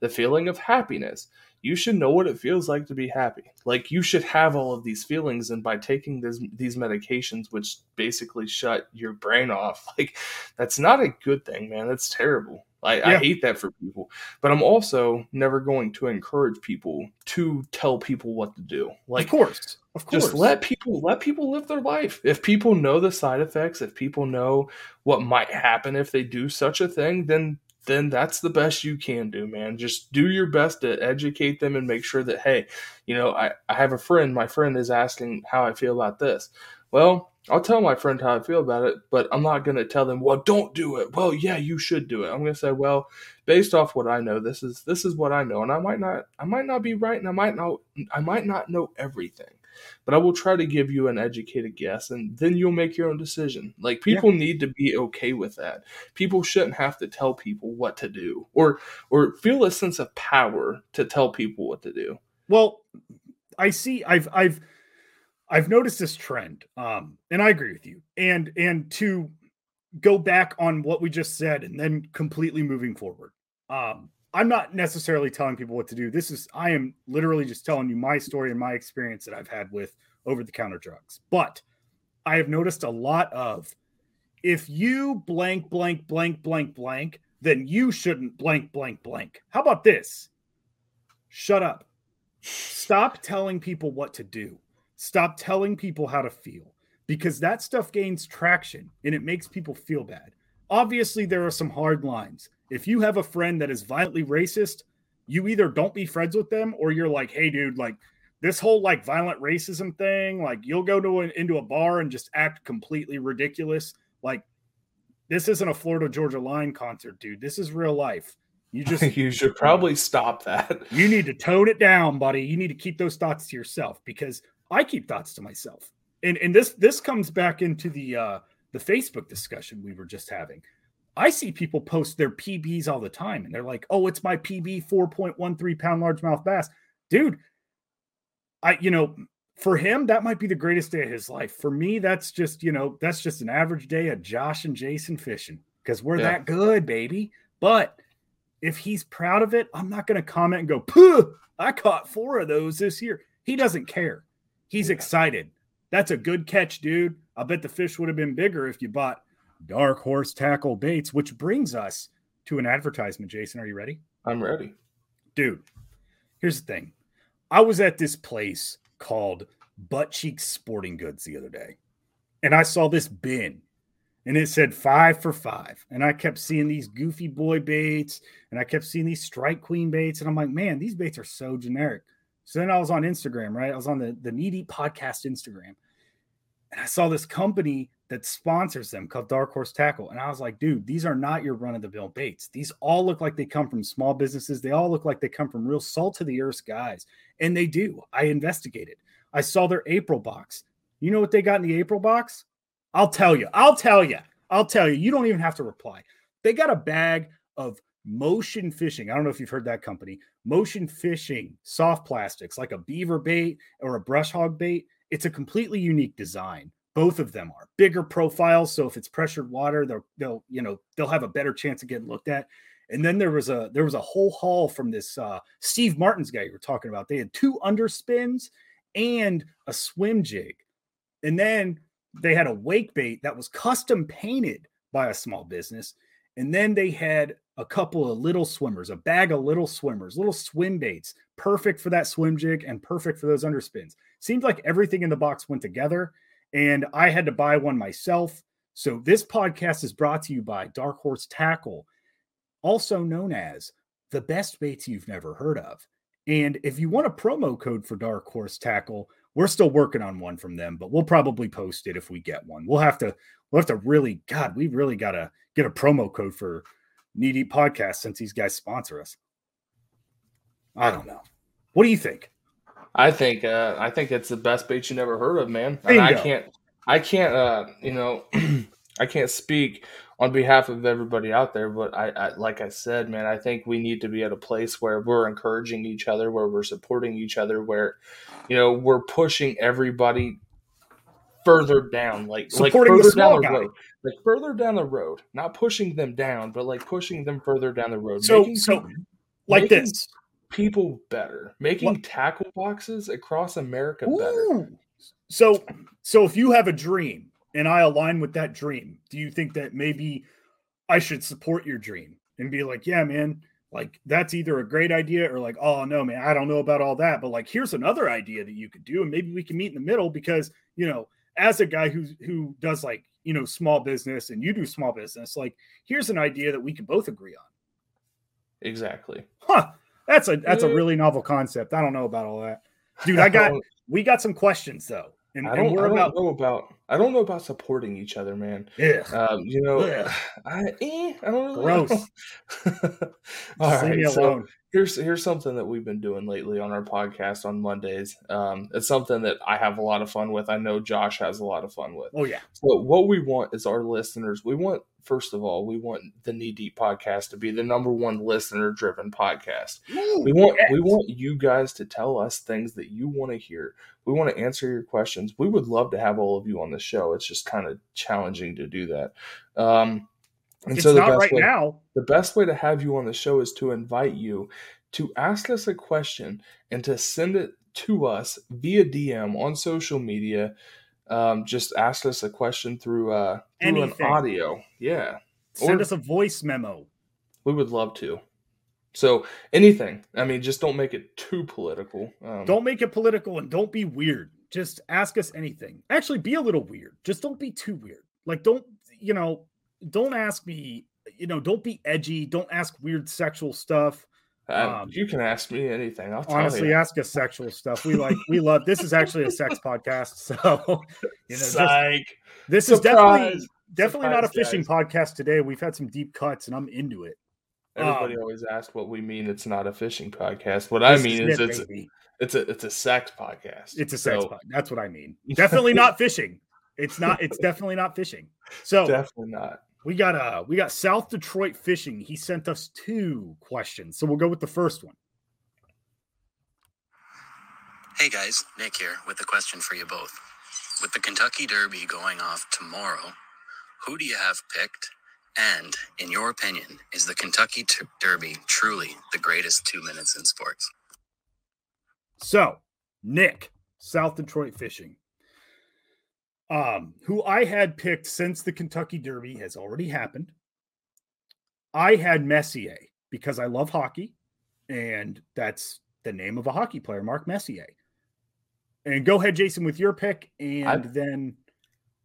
The feeling of happiness you should know what it feels like to be happy like you should have all of these feelings and by taking this, these medications which basically shut your brain off like that's not a good thing man that's terrible I, yeah. I, hate that for people. But I'm also never going to encourage people to tell people what to do. Like, of course, of course, just let people let people live their life. If people know the side effects, if people know what might happen if they do such a thing, then then that's the best you can do, man. Just do your best to educate them and make sure that hey, you know, I I have a friend. My friend is asking how I feel about this. Well, I'll tell my friend how I feel about it, but I'm not going to tell them, "Well, don't do it." Well, yeah, you should do it. I'm going to say, "Well, based off what I know, this is this is what I know, and I might not I might not be right, and I might not I might not know everything, but I will try to give you an educated guess, and then you'll make your own decision. Like people yeah. need to be okay with that. People shouldn't have to tell people what to do, or or feel a sense of power to tell people what to do. Well, I see. I've I've I've noticed this trend, um, and I agree with you. And and to go back on what we just said, and then completely moving forward. Um, I'm not necessarily telling people what to do. This is I am literally just telling you my story and my experience that I've had with over the counter drugs. But I have noticed a lot of if you blank blank blank blank blank, then you shouldn't blank blank blank. How about this? Shut up. Stop telling people what to do. Stop telling people how to feel because that stuff gains traction and it makes people feel bad. Obviously, there are some hard lines. If you have a friend that is violently racist, you either don't be friends with them or you're like, hey, dude, like this whole like violent racism thing, like you'll go to an, into a bar and just act completely ridiculous. Like this isn't a Florida Georgia Line concert, dude. This is real life. You just you should probably stop that. You need to tone it down, buddy. You need to keep those thoughts to yourself because I keep thoughts to myself. And and this this comes back into the uh the Facebook discussion we were just having. I see people post their PBs all the time and they're like, "Oh, it's my PB 4.13 pound largemouth bass." Dude, I you know, for him that might be the greatest day of his life. For me that's just, you know, that's just an average day of Josh and Jason fishing because we're yeah. that good, baby. But if he's proud of it, I'm not going to comment and go, Puh, I caught four of those this year. He doesn't care. He's yeah. excited. That's a good catch, dude. I bet the fish would have been bigger if you bought dark horse tackle baits, which brings us to an advertisement. Jason, are you ready? I'm ready. Dude, here's the thing. I was at this place called Butt Cheeks Sporting Goods the other day, and I saw this bin and it said five for five. And I kept seeing these goofy boy baits and I kept seeing these strike queen baits. And I'm like, man, these baits are so generic. So then I was on Instagram, right? I was on the, the Knee Deep Podcast Instagram. And I saw this company that sponsors them called Dark Horse Tackle. And I was like, dude, these are not your run of the mill baits. These all look like they come from small businesses. They all look like they come from real salt to the earth guys. And they do. I investigated. I saw their April box. You know what they got in the April box? I'll tell you. I'll tell you. I'll tell you. You don't even have to reply. They got a bag of motion fishing. I don't know if you've heard that company. Motion fishing soft plastics like a beaver bait or a brush hog bait. It's a completely unique design. Both of them are bigger profiles, so if it's pressured water, they'll they'll you know they'll have a better chance of getting looked at. And then there was a there was a whole haul from this uh, Steve Martin's guy you were talking about. They had two underspins and a swim jig, and then they had a wake bait that was custom painted by a small business. And then they had a couple of little swimmers, a bag of little swimmers, little swim baits, perfect for that swim jig and perfect for those underspins. Seems like everything in the box went together. And I had to buy one myself. So this podcast is brought to you by Dark Horse Tackle, also known as the best baits you've never heard of. And if you want a promo code for Dark Horse Tackle, we're still working on one from them, but we'll probably post it if we get one. We'll have to we'll have to really God, we really got to get a promo code for Knee Deep Podcast since these guys sponsor us. I don't know. What do you think? I think uh, I think it's the best bait you never heard of, man. I can't I can't uh, you know I can't speak on behalf of everybody out there, but I, I, like I said, man, I think we need to be at a place where we're encouraging each other, where we're supporting each other, where you know we're pushing everybody further down, like supporting like the small down the road, like further down the road, not pushing them down, but like pushing them further down the road. So, so people, like this, people better, making what? tackle boxes across America Ooh. better. So, so if you have a dream and I align with that dream, do you think that maybe I should support your dream and be like, yeah, man, like that's either a great idea or like, oh no, man, I don't know about all that, but like here's another idea that you could do, and maybe we can meet in the middle because you know, as a guy who who does like you know small business and you do small business, like here's an idea that we can both agree on. Exactly. Huh. That's a that's a really novel concept. I don't know about all that. Dude, I got we got some questions though. And, I don't, and I don't about, know about I don't know about supporting each other, man. Yeah. Um, you know, I, eh, I don't know. Gross. All right. So here's here's something that we've been doing lately on our podcast on Mondays. Um, it's something that I have a lot of fun with. I know Josh has a lot of fun with. Oh yeah. So what we want is our listeners. We want first of all, we want the Knee Deep podcast to be the number one listener driven podcast. Ooh, we want yes. we want you guys to tell us things that you want to hear. We want to answer your questions. We would love to have all of you on the show. It's just kind of challenging to do that. Um, and it's so the best right way, now. The best way to have you on the show is to invite you to ask us a question and to send it to us via DM on social media um, just ask us a question through uh through an audio. Yeah. Send or, us a voice memo. We would love to. So anything. I mean, just don't make it too political. Um, don't make it political and don't be weird. Just ask us anything. Actually, be a little weird. Just don't be too weird. Like, don't you know? Don't ask me. You know, don't be edgy. Don't ask weird sexual stuff. Um, you can ask me anything. I'll honestly you. ask us sexual stuff. We like we love. This is actually a sex podcast, so you know, Psych. this Surprise. is definitely definitely Surprise, not a fishing guys. podcast today. We've had some deep cuts, and I'm into it. Everybody Um, always asks what we mean. It's not a fishing podcast. What I mean is it, it's it's a it's a sex podcast. it's a sex So, pod. That's what I mean. Definitely not fishing. It's not. It's definitely not fishing. So Definitely not. We got uh we got South Detroit fishing. He sent us two questions, so we'll go with the first one. Hey guys, Nick here with a question for you both. With the Kentucky Derby going off tomorrow, who do you have picked? And in your opinion, is the Kentucky T- Derby truly the greatest two minutes in sports? So Nick, South Detroit fishing. Um, who I had picked since the Kentucky Derby has already happened. I had Messier because I love hockey, and that's the name of a hockey player, Mark Messier. And go ahead, Jason, with your pick, and I- then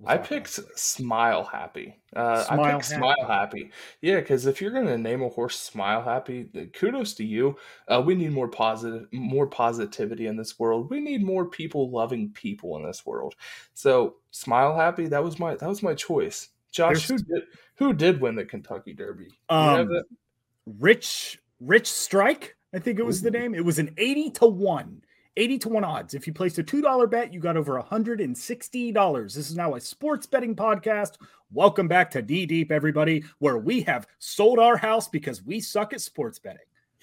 I picked. Smile Happy. Uh, I Smile picked Smile Happy. Yeah, because if you're gonna name a horse Smile Happy, kudos to you. Uh, we need more positive, more positivity in this world. We need more people loving people in this world. So Smile Happy, that was my that was my choice. Josh, There's- who did who did win the Kentucky Derby? Um. Rich Rich Strike, I think it was the name. It was an 80 to 1. 80 to 1 odds. If you placed a $2 bet, you got over $160. This is now a sports betting podcast. Welcome back to D Deep, everybody, where we have sold our house because we suck at sports betting.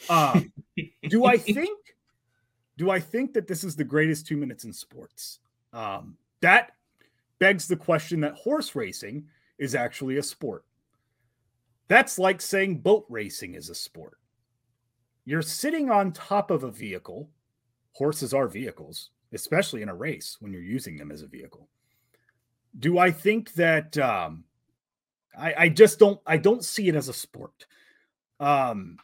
Um, do I think do I think that this is the greatest two minutes in sports? Um, that begs the question that horse racing is actually a sport. That's like saying boat racing is a sport. You're sitting on top of a vehicle. Horses are vehicles, especially in a race when you're using them as a vehicle. Do I think that um, I, I just don't I don't see it as a sport. Um,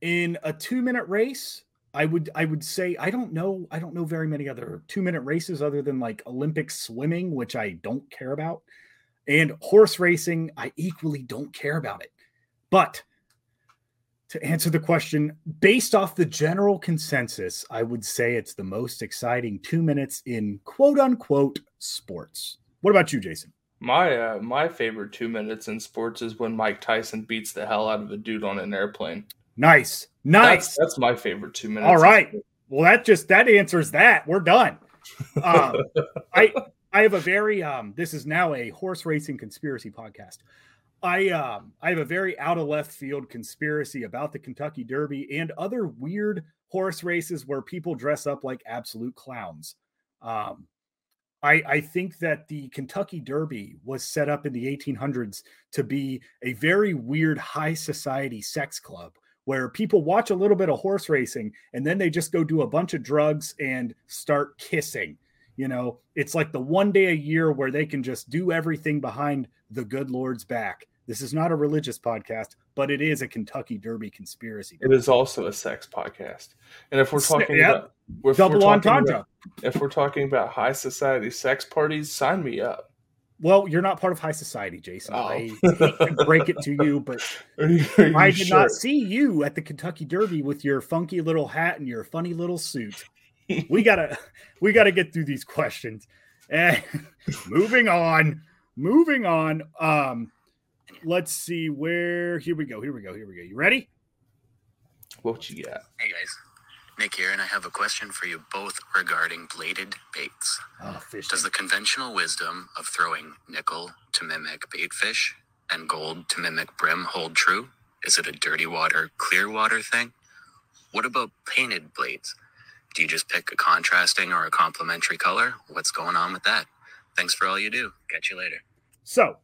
in a two minute race, I would I would say I don't know I don't know very many other two minute races other than like Olympic swimming, which I don't care about, and horse racing. I equally don't care about it. But to answer the question, based off the general consensus, I would say it's the most exciting two minutes in quote unquote sports. What about you, Jason? My uh, my favorite two minutes in sports is when Mike Tyson beats the hell out of a dude on an airplane. Nice, nice. that's my favorite two minutes. All right. Well, that just that answers that. We're done. Um, I I have a very um. This is now a horse racing conspiracy podcast. I um I have a very out of left field conspiracy about the Kentucky Derby and other weird horse races where people dress up like absolute clowns. Um, I I think that the Kentucky Derby was set up in the 1800s to be a very weird high society sex club where people watch a little bit of horse racing and then they just go do a bunch of drugs and start kissing. You know, it's like the one day a year where they can just do everything behind the good Lord's back. This is not a religious podcast, but it is a Kentucky Derby conspiracy. It is also a sex podcast. And if we're talking yep. about if we're Double talking entendre. about- if we're talking about high society sex parties, sign me up. Well, you're not part of high society, Jason. Oh. I hate to break it to you, but Are you, are you I did sure? not see you at the Kentucky Derby with your funky little hat and your funny little suit. we gotta we gotta get through these questions. And moving on, moving on. Um, let's see where here we go. Here we go. Here we go. You ready? What you got? Hey guys, Nick here, and I have a question for you both regarding bladed baits. Oh. Does the conventional wisdom of throwing nickel to mimic bait fish and gold to mimic brim hold true? Is it a dirty water, clear water thing? What about painted blades? Do you just pick a contrasting or a complementary color? What's going on with that? Thanks for all you do. Catch you later. So,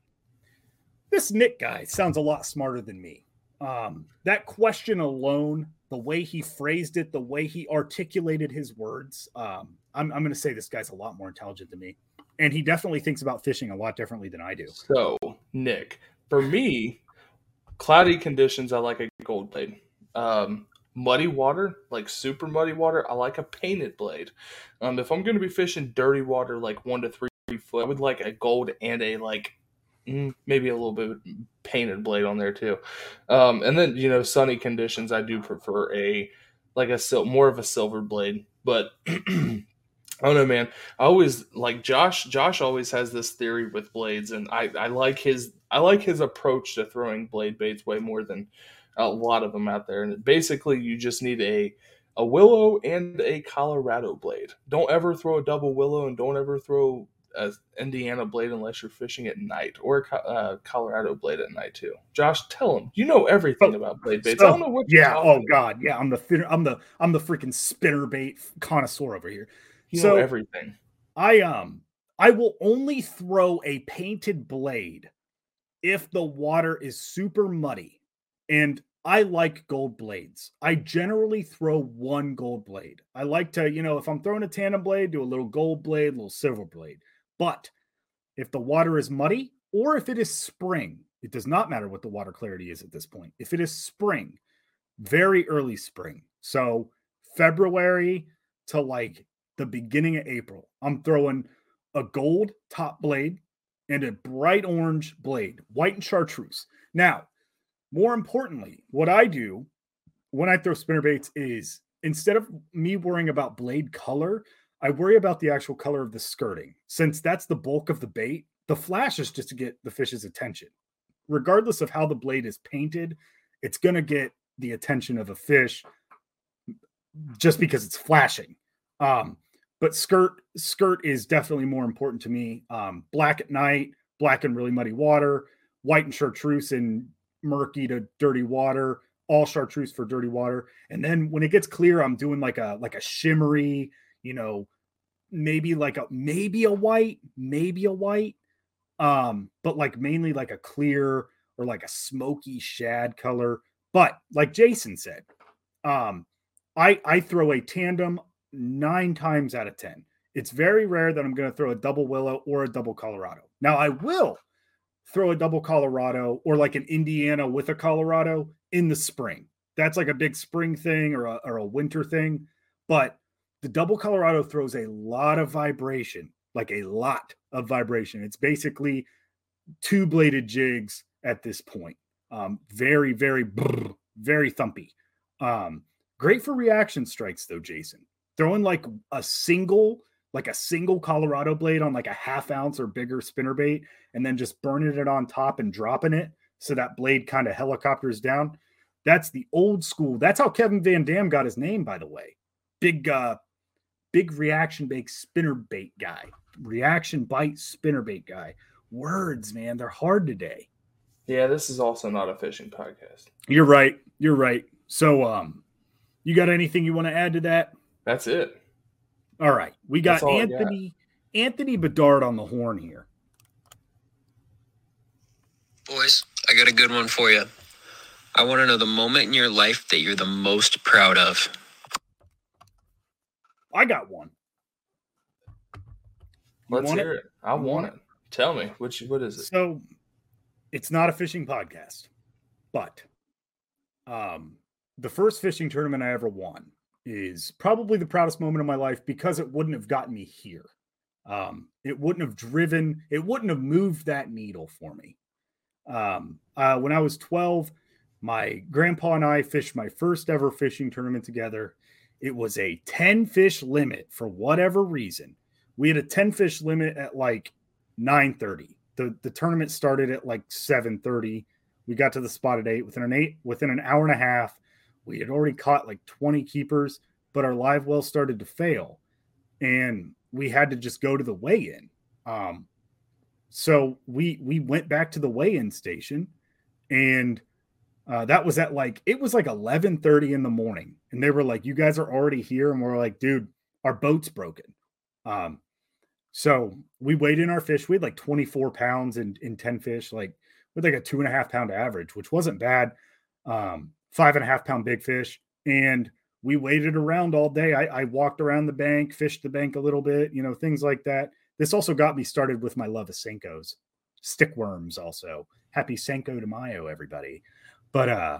this Nick guy sounds a lot smarter than me. Um, that question alone, the way he phrased it, the way he articulated his words, um, I'm, I'm going to say this guy's a lot more intelligent than me. And he definitely thinks about fishing a lot differently than I do. So, Nick, for me, cloudy conditions, I like a gold blade. Um, muddy water, like super muddy water, I like a painted blade. Um, if I'm going to be fishing dirty water, like one to three foot, I would like a gold and a like maybe a little bit painted blade on there too. Um, and then you know, sunny conditions, I do prefer a like a sil- more of a silver blade, but. I don't know, man. I always like Josh. Josh always has this theory with blades, and I, I like his I like his approach to throwing blade baits way more than a lot of them out there. And basically, you just need a a willow and a Colorado blade. Don't ever throw a double willow and don't ever throw a Indiana blade unless you're fishing at night or a uh, Colorado blade at night too. Josh, tell him you know everything oh, about blade baits. So, I don't know what. Yeah. Oh God. Yeah. I'm the I'm the I'm the freaking spinner bait connoisseur over here. You so, know everything. I um I will only throw a painted blade if the water is super muddy and I like gold blades. I generally throw one gold blade. I like to, you know, if I'm throwing a tandem blade, do a little gold blade, a little silver blade. But if the water is muddy or if it is spring, it does not matter what the water clarity is at this point. If it is spring, very early spring, so February to like the beginning of April, I'm throwing a gold top blade and a bright orange blade, white and chartreuse. Now, more importantly, what I do when I throw spinner baits is instead of me worrying about blade color, I worry about the actual color of the skirting. Since that's the bulk of the bait, the flash is just to get the fish's attention. Regardless of how the blade is painted, it's going to get the attention of a fish just because it's flashing. Um, but skirt skirt is definitely more important to me. Um, black at night, black and really muddy water, white and chartreuse in murky to dirty water, all chartreuse for dirty water. And then when it gets clear, I'm doing like a like a shimmery, you know, maybe like a maybe a white, maybe a white, um, but like mainly like a clear or like a smoky shad color. But like Jason said, um, I I throw a tandem nine times out of ten. It's very rare that I'm going to throw a double willow or a double Colorado. Now I will throw a double Colorado or like an Indiana with a Colorado in the spring. That's like a big spring thing or a, or a winter thing. But the double Colorado throws a lot of vibration, like a lot of vibration. It's basically two bladed jigs at this point. Um, very, very, very thumpy. Um, great for reaction strikes, though, Jason. Throwing like a single like a single Colorado blade on like a half ounce or bigger spinner bait and then just burning it on top and dropping it so that blade kind of helicopters down. That's the old school. That's how Kevin VanDam got his name, by the way. Big, uh, big reaction bait spinner bait guy. Reaction bite spinner bait guy. Words, man, they're hard today. Yeah, this is also not a fishing podcast. You're right. You're right. So, um, you got anything you want to add to that? That's it. All right. We got Anthony got. Anthony Bedard on the horn here. Boys, I got a good one for you. I want to know the moment in your life that you're the most proud of. I got one. Let's hear it? it. I want it. Tell me, which what is it? So it's not a fishing podcast, but um the first fishing tournament I ever won is probably the proudest moment of my life because it wouldn't have gotten me here. Um, it wouldn't have driven, it wouldn't have moved that needle for me. Um, uh, when I was 12, my grandpa and I fished my first ever fishing tournament together. It was a 10 fish limit for whatever reason. We had a 10 fish limit at like 9:30. The the tournament started at like 7:30. We got to the spot at 8 within an 8 within an hour and a half we had already caught like 20 keepers, but our live well started to fail. And we had to just go to the weigh-in. Um, so we we went back to the weigh-in station and uh, that was at like it was like 11:30 in the morning and they were like you guys are already here and we're like dude our boat's broken um so we weighed in our fish we had like 24 pounds in in 10 fish like with like a two and a half pound average which wasn't bad um five and a half pound big fish. And we waited around all day. I, I, walked around the bank, fished the bank a little bit, you know, things like that. This also got me started with my love of Senkos, stick worms also. Happy Senko de Mayo, everybody. But uh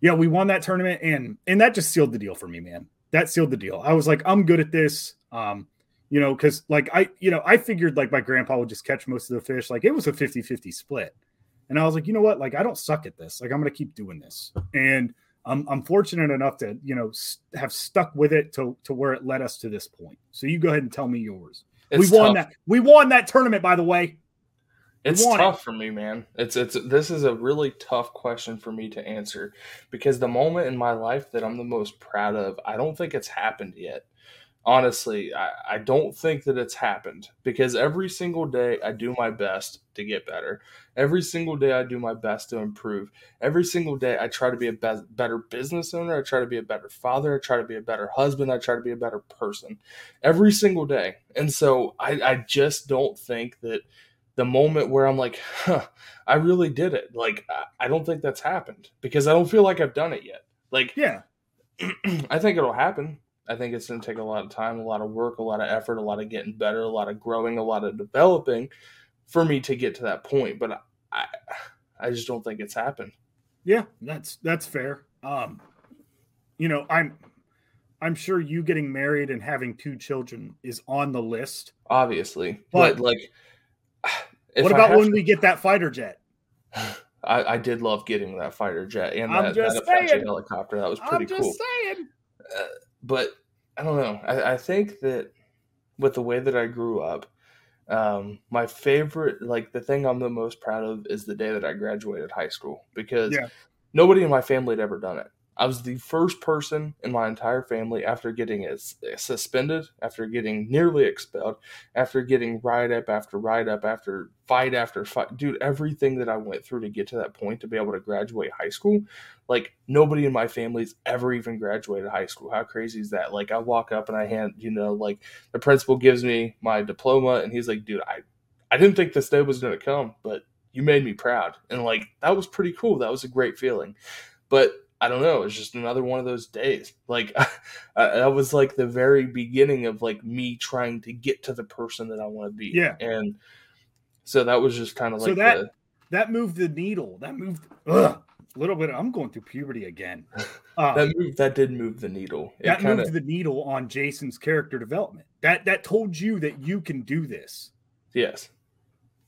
yeah, we won that tournament and and that just sealed the deal for me, man. That sealed the deal. I was like, I'm good at this. Um, you know, because like I, you know, I figured like my grandpa would just catch most of the fish. Like it was a 50 50 split. And I was like, you know what? Like, I don't suck at this. Like, I'm going to keep doing this. And I'm, I'm fortunate enough to, you know, st- have stuck with it to, to where it led us to this point. So you go ahead and tell me yours. It's we won tough. that. We won that tournament, by the way. It's tough for me, man. It's it's this is a really tough question for me to answer because the moment in my life that I'm the most proud of, I don't think it's happened yet. Honestly, I, I don't think that it's happened because every single day I do my best to get better. Every single day I do my best to improve. Every single day I try to be a be- better business owner. I try to be a better father. I try to be a better husband. I try to be a better person every single day. And so I, I just don't think that the moment where I'm like, huh, I really did it. Like, I don't think that's happened because I don't feel like I've done it yet. Like, Yeah. I think it'll happen. I think it's going to take a lot of time, a lot of work, a lot of effort, a lot of getting better, a lot of growing, a lot of developing for me to get to that point. But I, I just don't think it's happened. Yeah, that's that's fair. Um, you know, I'm I'm sure you getting married and having two children is on the list. Obviously, But- but, like, if what about when to- we get that fighter jet? I, I did love getting that fighter jet and that, that saying. helicopter. That was pretty I'm just cool. saying. but I don't know. I, I think that with the way that I grew up, um, my favorite, like the thing I'm the most proud of, is the day that I graduated high school because Yeah. nobody in my family had ever done it. I was the first person in my entire family after getting suspended, after getting nearly expelled, after getting write up after write up, after fight after fight. Dude, everything that I went through to get to that point to be able to graduate high school, like nobody in my family's ever even graduated high school. How crazy is that? Like I walk up and I hand, you know, like the principal gives me my diploma and he's like, dude, I, I didn't think this day was going to come, but you made me proud. And like, that was pretty cool. That was a great feeling. But I don't know. It's just another one of those days. Like I, that was like the very beginning of like me trying to get to the person that I want to be. Yeah. And so that was just kind of So like that- the, That moved the needle. That moved ugh, a little bit. I'm going through puberty again. Uh, that moved, that did move the needle. It that kind moved the needle on Jason's character development. That that told you that you can do this. yes.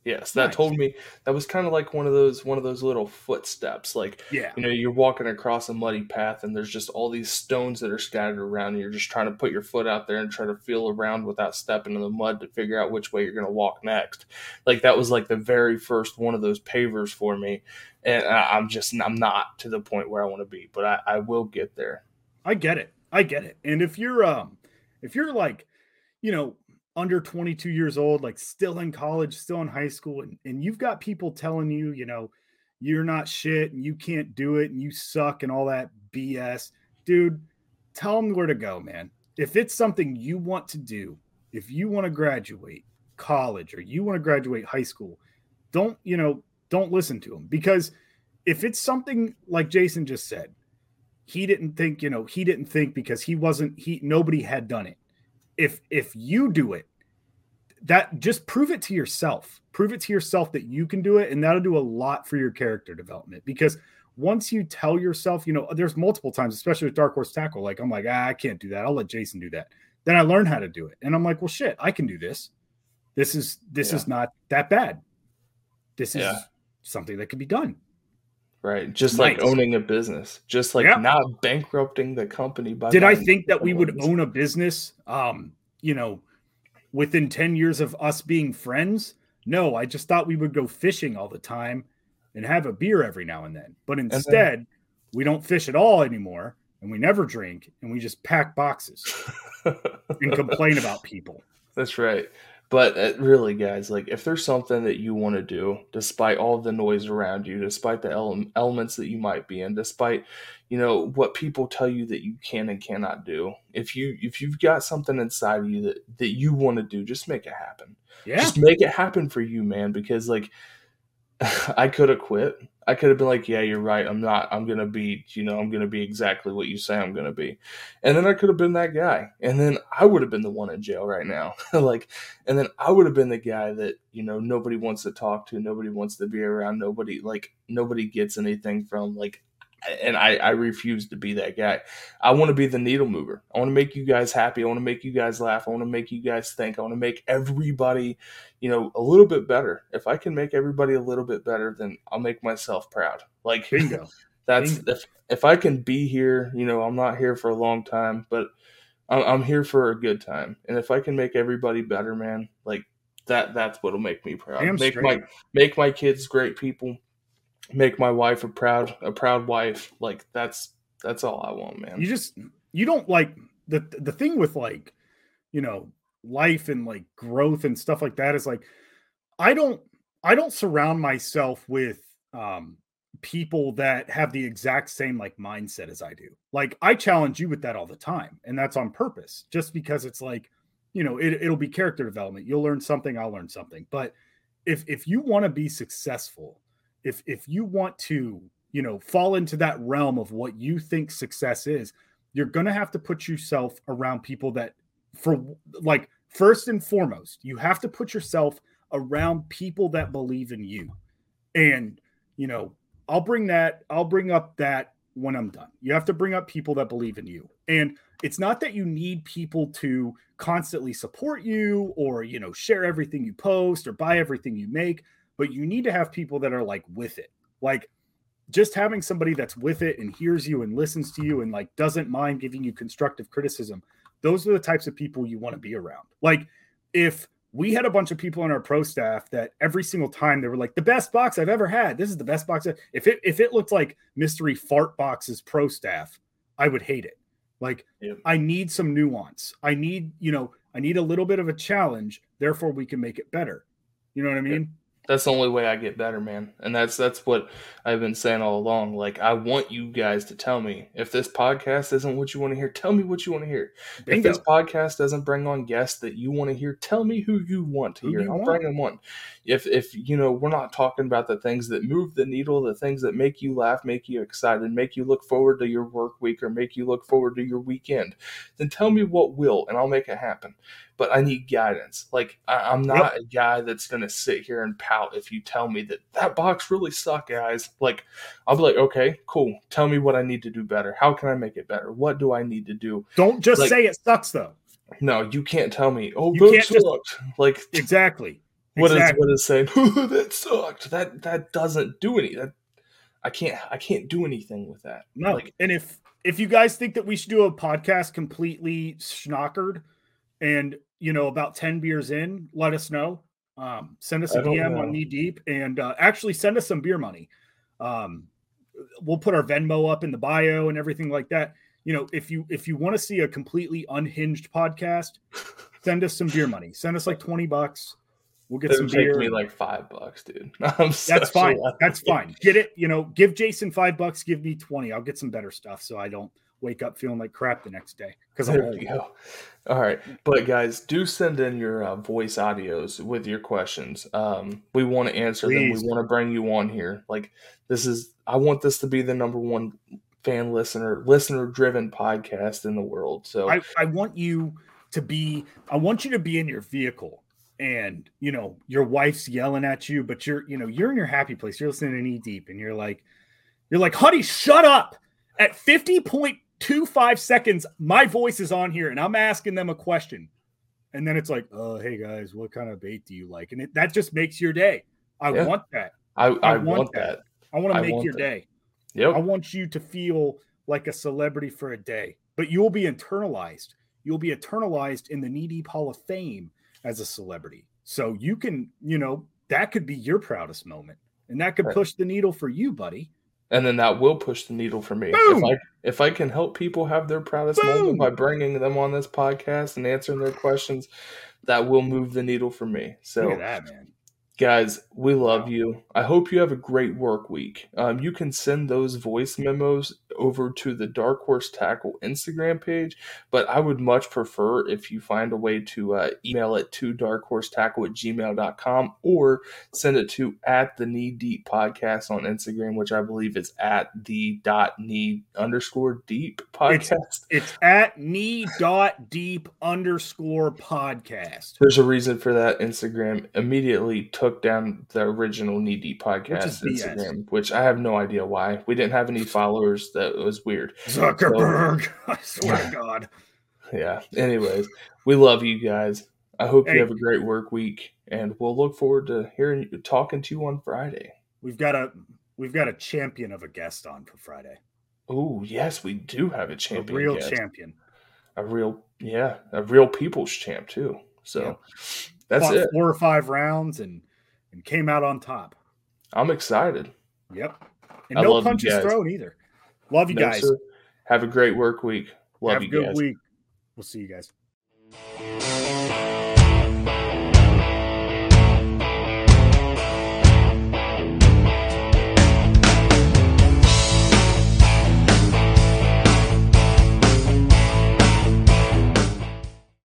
Yes, that Nice. told me that was kind of like one of those one of those little footsteps like Yeah. you know you're walking across a muddy path and there's just all these stones that are scattered around and you're just trying to put your foot out there and try to feel around without stepping in the mud to figure out which way you're going to walk next like that was like the very first one of those pavers for me and I- i'm just i'm not to the point where i want to be but I, I will get there I get it. I get it. And if you're um if you're like, you know, under 22 years old, like still in college, still in high school, and, and you've got people telling you, you know, you're not shit and you can't do it and you suck and all that BS, dude, tell them where to go, man. If it's something you want to do, if you want to graduate college or you want to graduate high school, don't, you know, don't listen to them because if it's something like Jason just said, he didn't think you know he didn't think because he wasn't he nobody had done it if if you do it that just prove it to yourself. Prove it to yourself that you can do it and that'll do a lot for your character development. Because once you tell yourself you know there's multiple times especially with dark horse tackle like i'm like ah, i can't do that. I'll let jason do that. Then i learn how to do it and i'm like well shit i can do this. This is this Yeah. is not that bad. This is Yeah. something that can be done right just like Nice. owning a business just like Yeah. not bankrupting the company by did I think that we would own a business? Um, you know, within 10 years of us being friends? No, I just thought we would go fishing all the time and have a beer every now and then. But then- instead, we don't fish at all anymore and we never drink and we just pack boxes and complain about people. That's right. But uh, really, guys, like if there's something that you want to do, despite all the noise around you, despite the ele- elements that you might be in, despite you know what people tell you that you can and cannot do, if you if you've got something inside of you that that you want to do, just make it happen. Yeah. Just make it happen for you, man. Because like I could have quit. I could have been like, yeah, you're right. I'm not. I'm gonna be. You know, I'm gonna be exactly what you say I'm gonna be. And then I could have been that guy. And then I would have been the one in jail right now. like, and then I would have been the guy that, you know, nobody wants to talk to, nobody wants to be around, nobody, like, nobody gets anything from. Like, and I, I refuse to be that guy. I want to be the needle mover. I want to make you guys happy. I want to make you guys laugh. I want to make you guys think. I want to make everybody, you know, a little bit better. If I can make everybody a little bit better, then I'll make myself proud. Like, Bingo. that's Bingo. if if I can be here, you know, I'm not here for a long time, but I'm, I'm here for a good time. And if I can make everybody better, man, like that that's what'll make me proud. Damn make straight. my make my kids great people. Make my wife a proud a proud wife. Like that's that's all I want, man. you just you don't like the the thing with like you know life and like growth and stuff like that is like i don't i don't surround myself with um people that have the exact same like mindset as i do like i challenge you with that all the time and that's on purpose just because it's like you know it, it'll be character development you'll learn something i'll learn something but if if you want to be successful if if you want to you know fall into that realm of what you think success is you're going to have to put yourself around people that for like first and foremost you have to put yourself around people that believe in you. And you know i'll bring that i'll bring up that when i'm done. You have to bring up people that believe in you. And it's not that you need people to constantly support you or you know share everything you post or buy everything you make but you need to have people that are like with it. Like just having somebody that's with it and hears you and listens to you and like doesn't mind giving you constructive criticism those are the types of people you want to be around. Like if we had a bunch of people on our pro staff that every single time they were like the best box i've ever had. This is the best box. I-" if it if it looked like mystery fart boxes pro staff i would hate it. Like Yep. i need some nuance. I need you know i need a little bit of a challenge. Therefore we can make it better. You know what i mean that's the only way I get better, man. And that's that's what I've been saying all along. Like I want you guys to tell me if this podcast isn't what you want to hear, tell me what you want to hear. If this podcast doesn't bring on guests that you want to hear, tell me who you want to Who hear. I'll want? bring them on. If if you know we're not talking about the things that move the needle, the things that make you laugh, make you excited, make you look forward to your work week, or make you look forward to your weekend, then tell me what will, and I'll make it happen. But I need guidance. Like I, I'm not a guy that's gonna sit here and pout if you tell me that that box really sucked, guys. Like I'll be like, okay, cool. Tell me what I need to do better. How can I make it better? What do I need to do? don't just Like- say it sucks though No, you can't tell me. Oh, You that can't just- sucked. Like exactly what is exactly. what is saying? that sucked. That that doesn't do any. That I can't I can't do anything with that. No, Like and if if you guys think that we should do a podcast completely schnockered, and you know about ten beers in, let us know. Um, send us a DM know. on Knee Deep, and uh, actually send us some beer money. Um, we'll put our Venmo up in the bio and everything like that. You know, if you if you want to see a completely unhinged podcast, send us some beer money. Send us like twenty bucks. We'll get it some beer. me like five bucks, dude. That's fine. That's fine. Get it. You know, give Jason five bucks. Give me twenty. I'll get some better stuff so I don't wake up feeling like crap the next day because I'm There we go. All right, but guys, do send in your uh, voice audios with your questions. Um, we want to answer them. We want to bring you on here. Like this is, I want this to be the number one fan listener, listener driven podcast in the world. So I, I want you to be. I want you to be in your vehicle, and you know your wife's yelling at you, but you're you know you're in your happy place. You're listening to Knee Deep, and you're like, you're like, honey, shut up. At fifty point two five seconds, my voice is on here, and I'm asking them a question. And then it's like, oh, hey guys, what kind of bait do you like? And it, that just makes your day. I Yeah. want that. I, I, want want that. that. I want to make want your that. day. I want you to feel like a celebrity for a day, but you'll be internalized. You'll be eternalized in the Knee Deep Hall of Fame as a celebrity. So you can, you know, that could be your proudest moment, and that could Right. push the needle for you, buddy. And then that will push the needle for me. Boom! If I if I can help people have their proudest Boom! moment by bringing them on this podcast and answering their questions, that will move the needle for me. So at that, man. guys we love Wow. you i hope you have a great work week um, you can send those voice memos over to the dark horse tackle instagram page but i would much prefer if you find a way to uh, email it to darkhorsetackle at gmail.com or send it to at the knee deep podcast on instagram which i believe is at the dot knee underscore deep podcast It's at knee dot deep underscore podcast. there's a reason for that instagram immediately took down the original knee deep podcast BS. instagram which i have no idea why we didn't have any followers that was weird Zuckerberg. I swear to God. yeah anyways we love you guys i hope Hey. you have a great work week and we'll look forward to hearing you talking to you on friday We've got a we've got a champion of a guest on for Friday. oh yes we do have a A champion real guest. champion. a real yeah a real people's champ too so That's fought it. four or five rounds and and came out on top. I'm excited. Yep. And I no punches thrown either. Love you No, guys. sir. Have a great work week. Love Have you a good guys. week. We'll see you guys.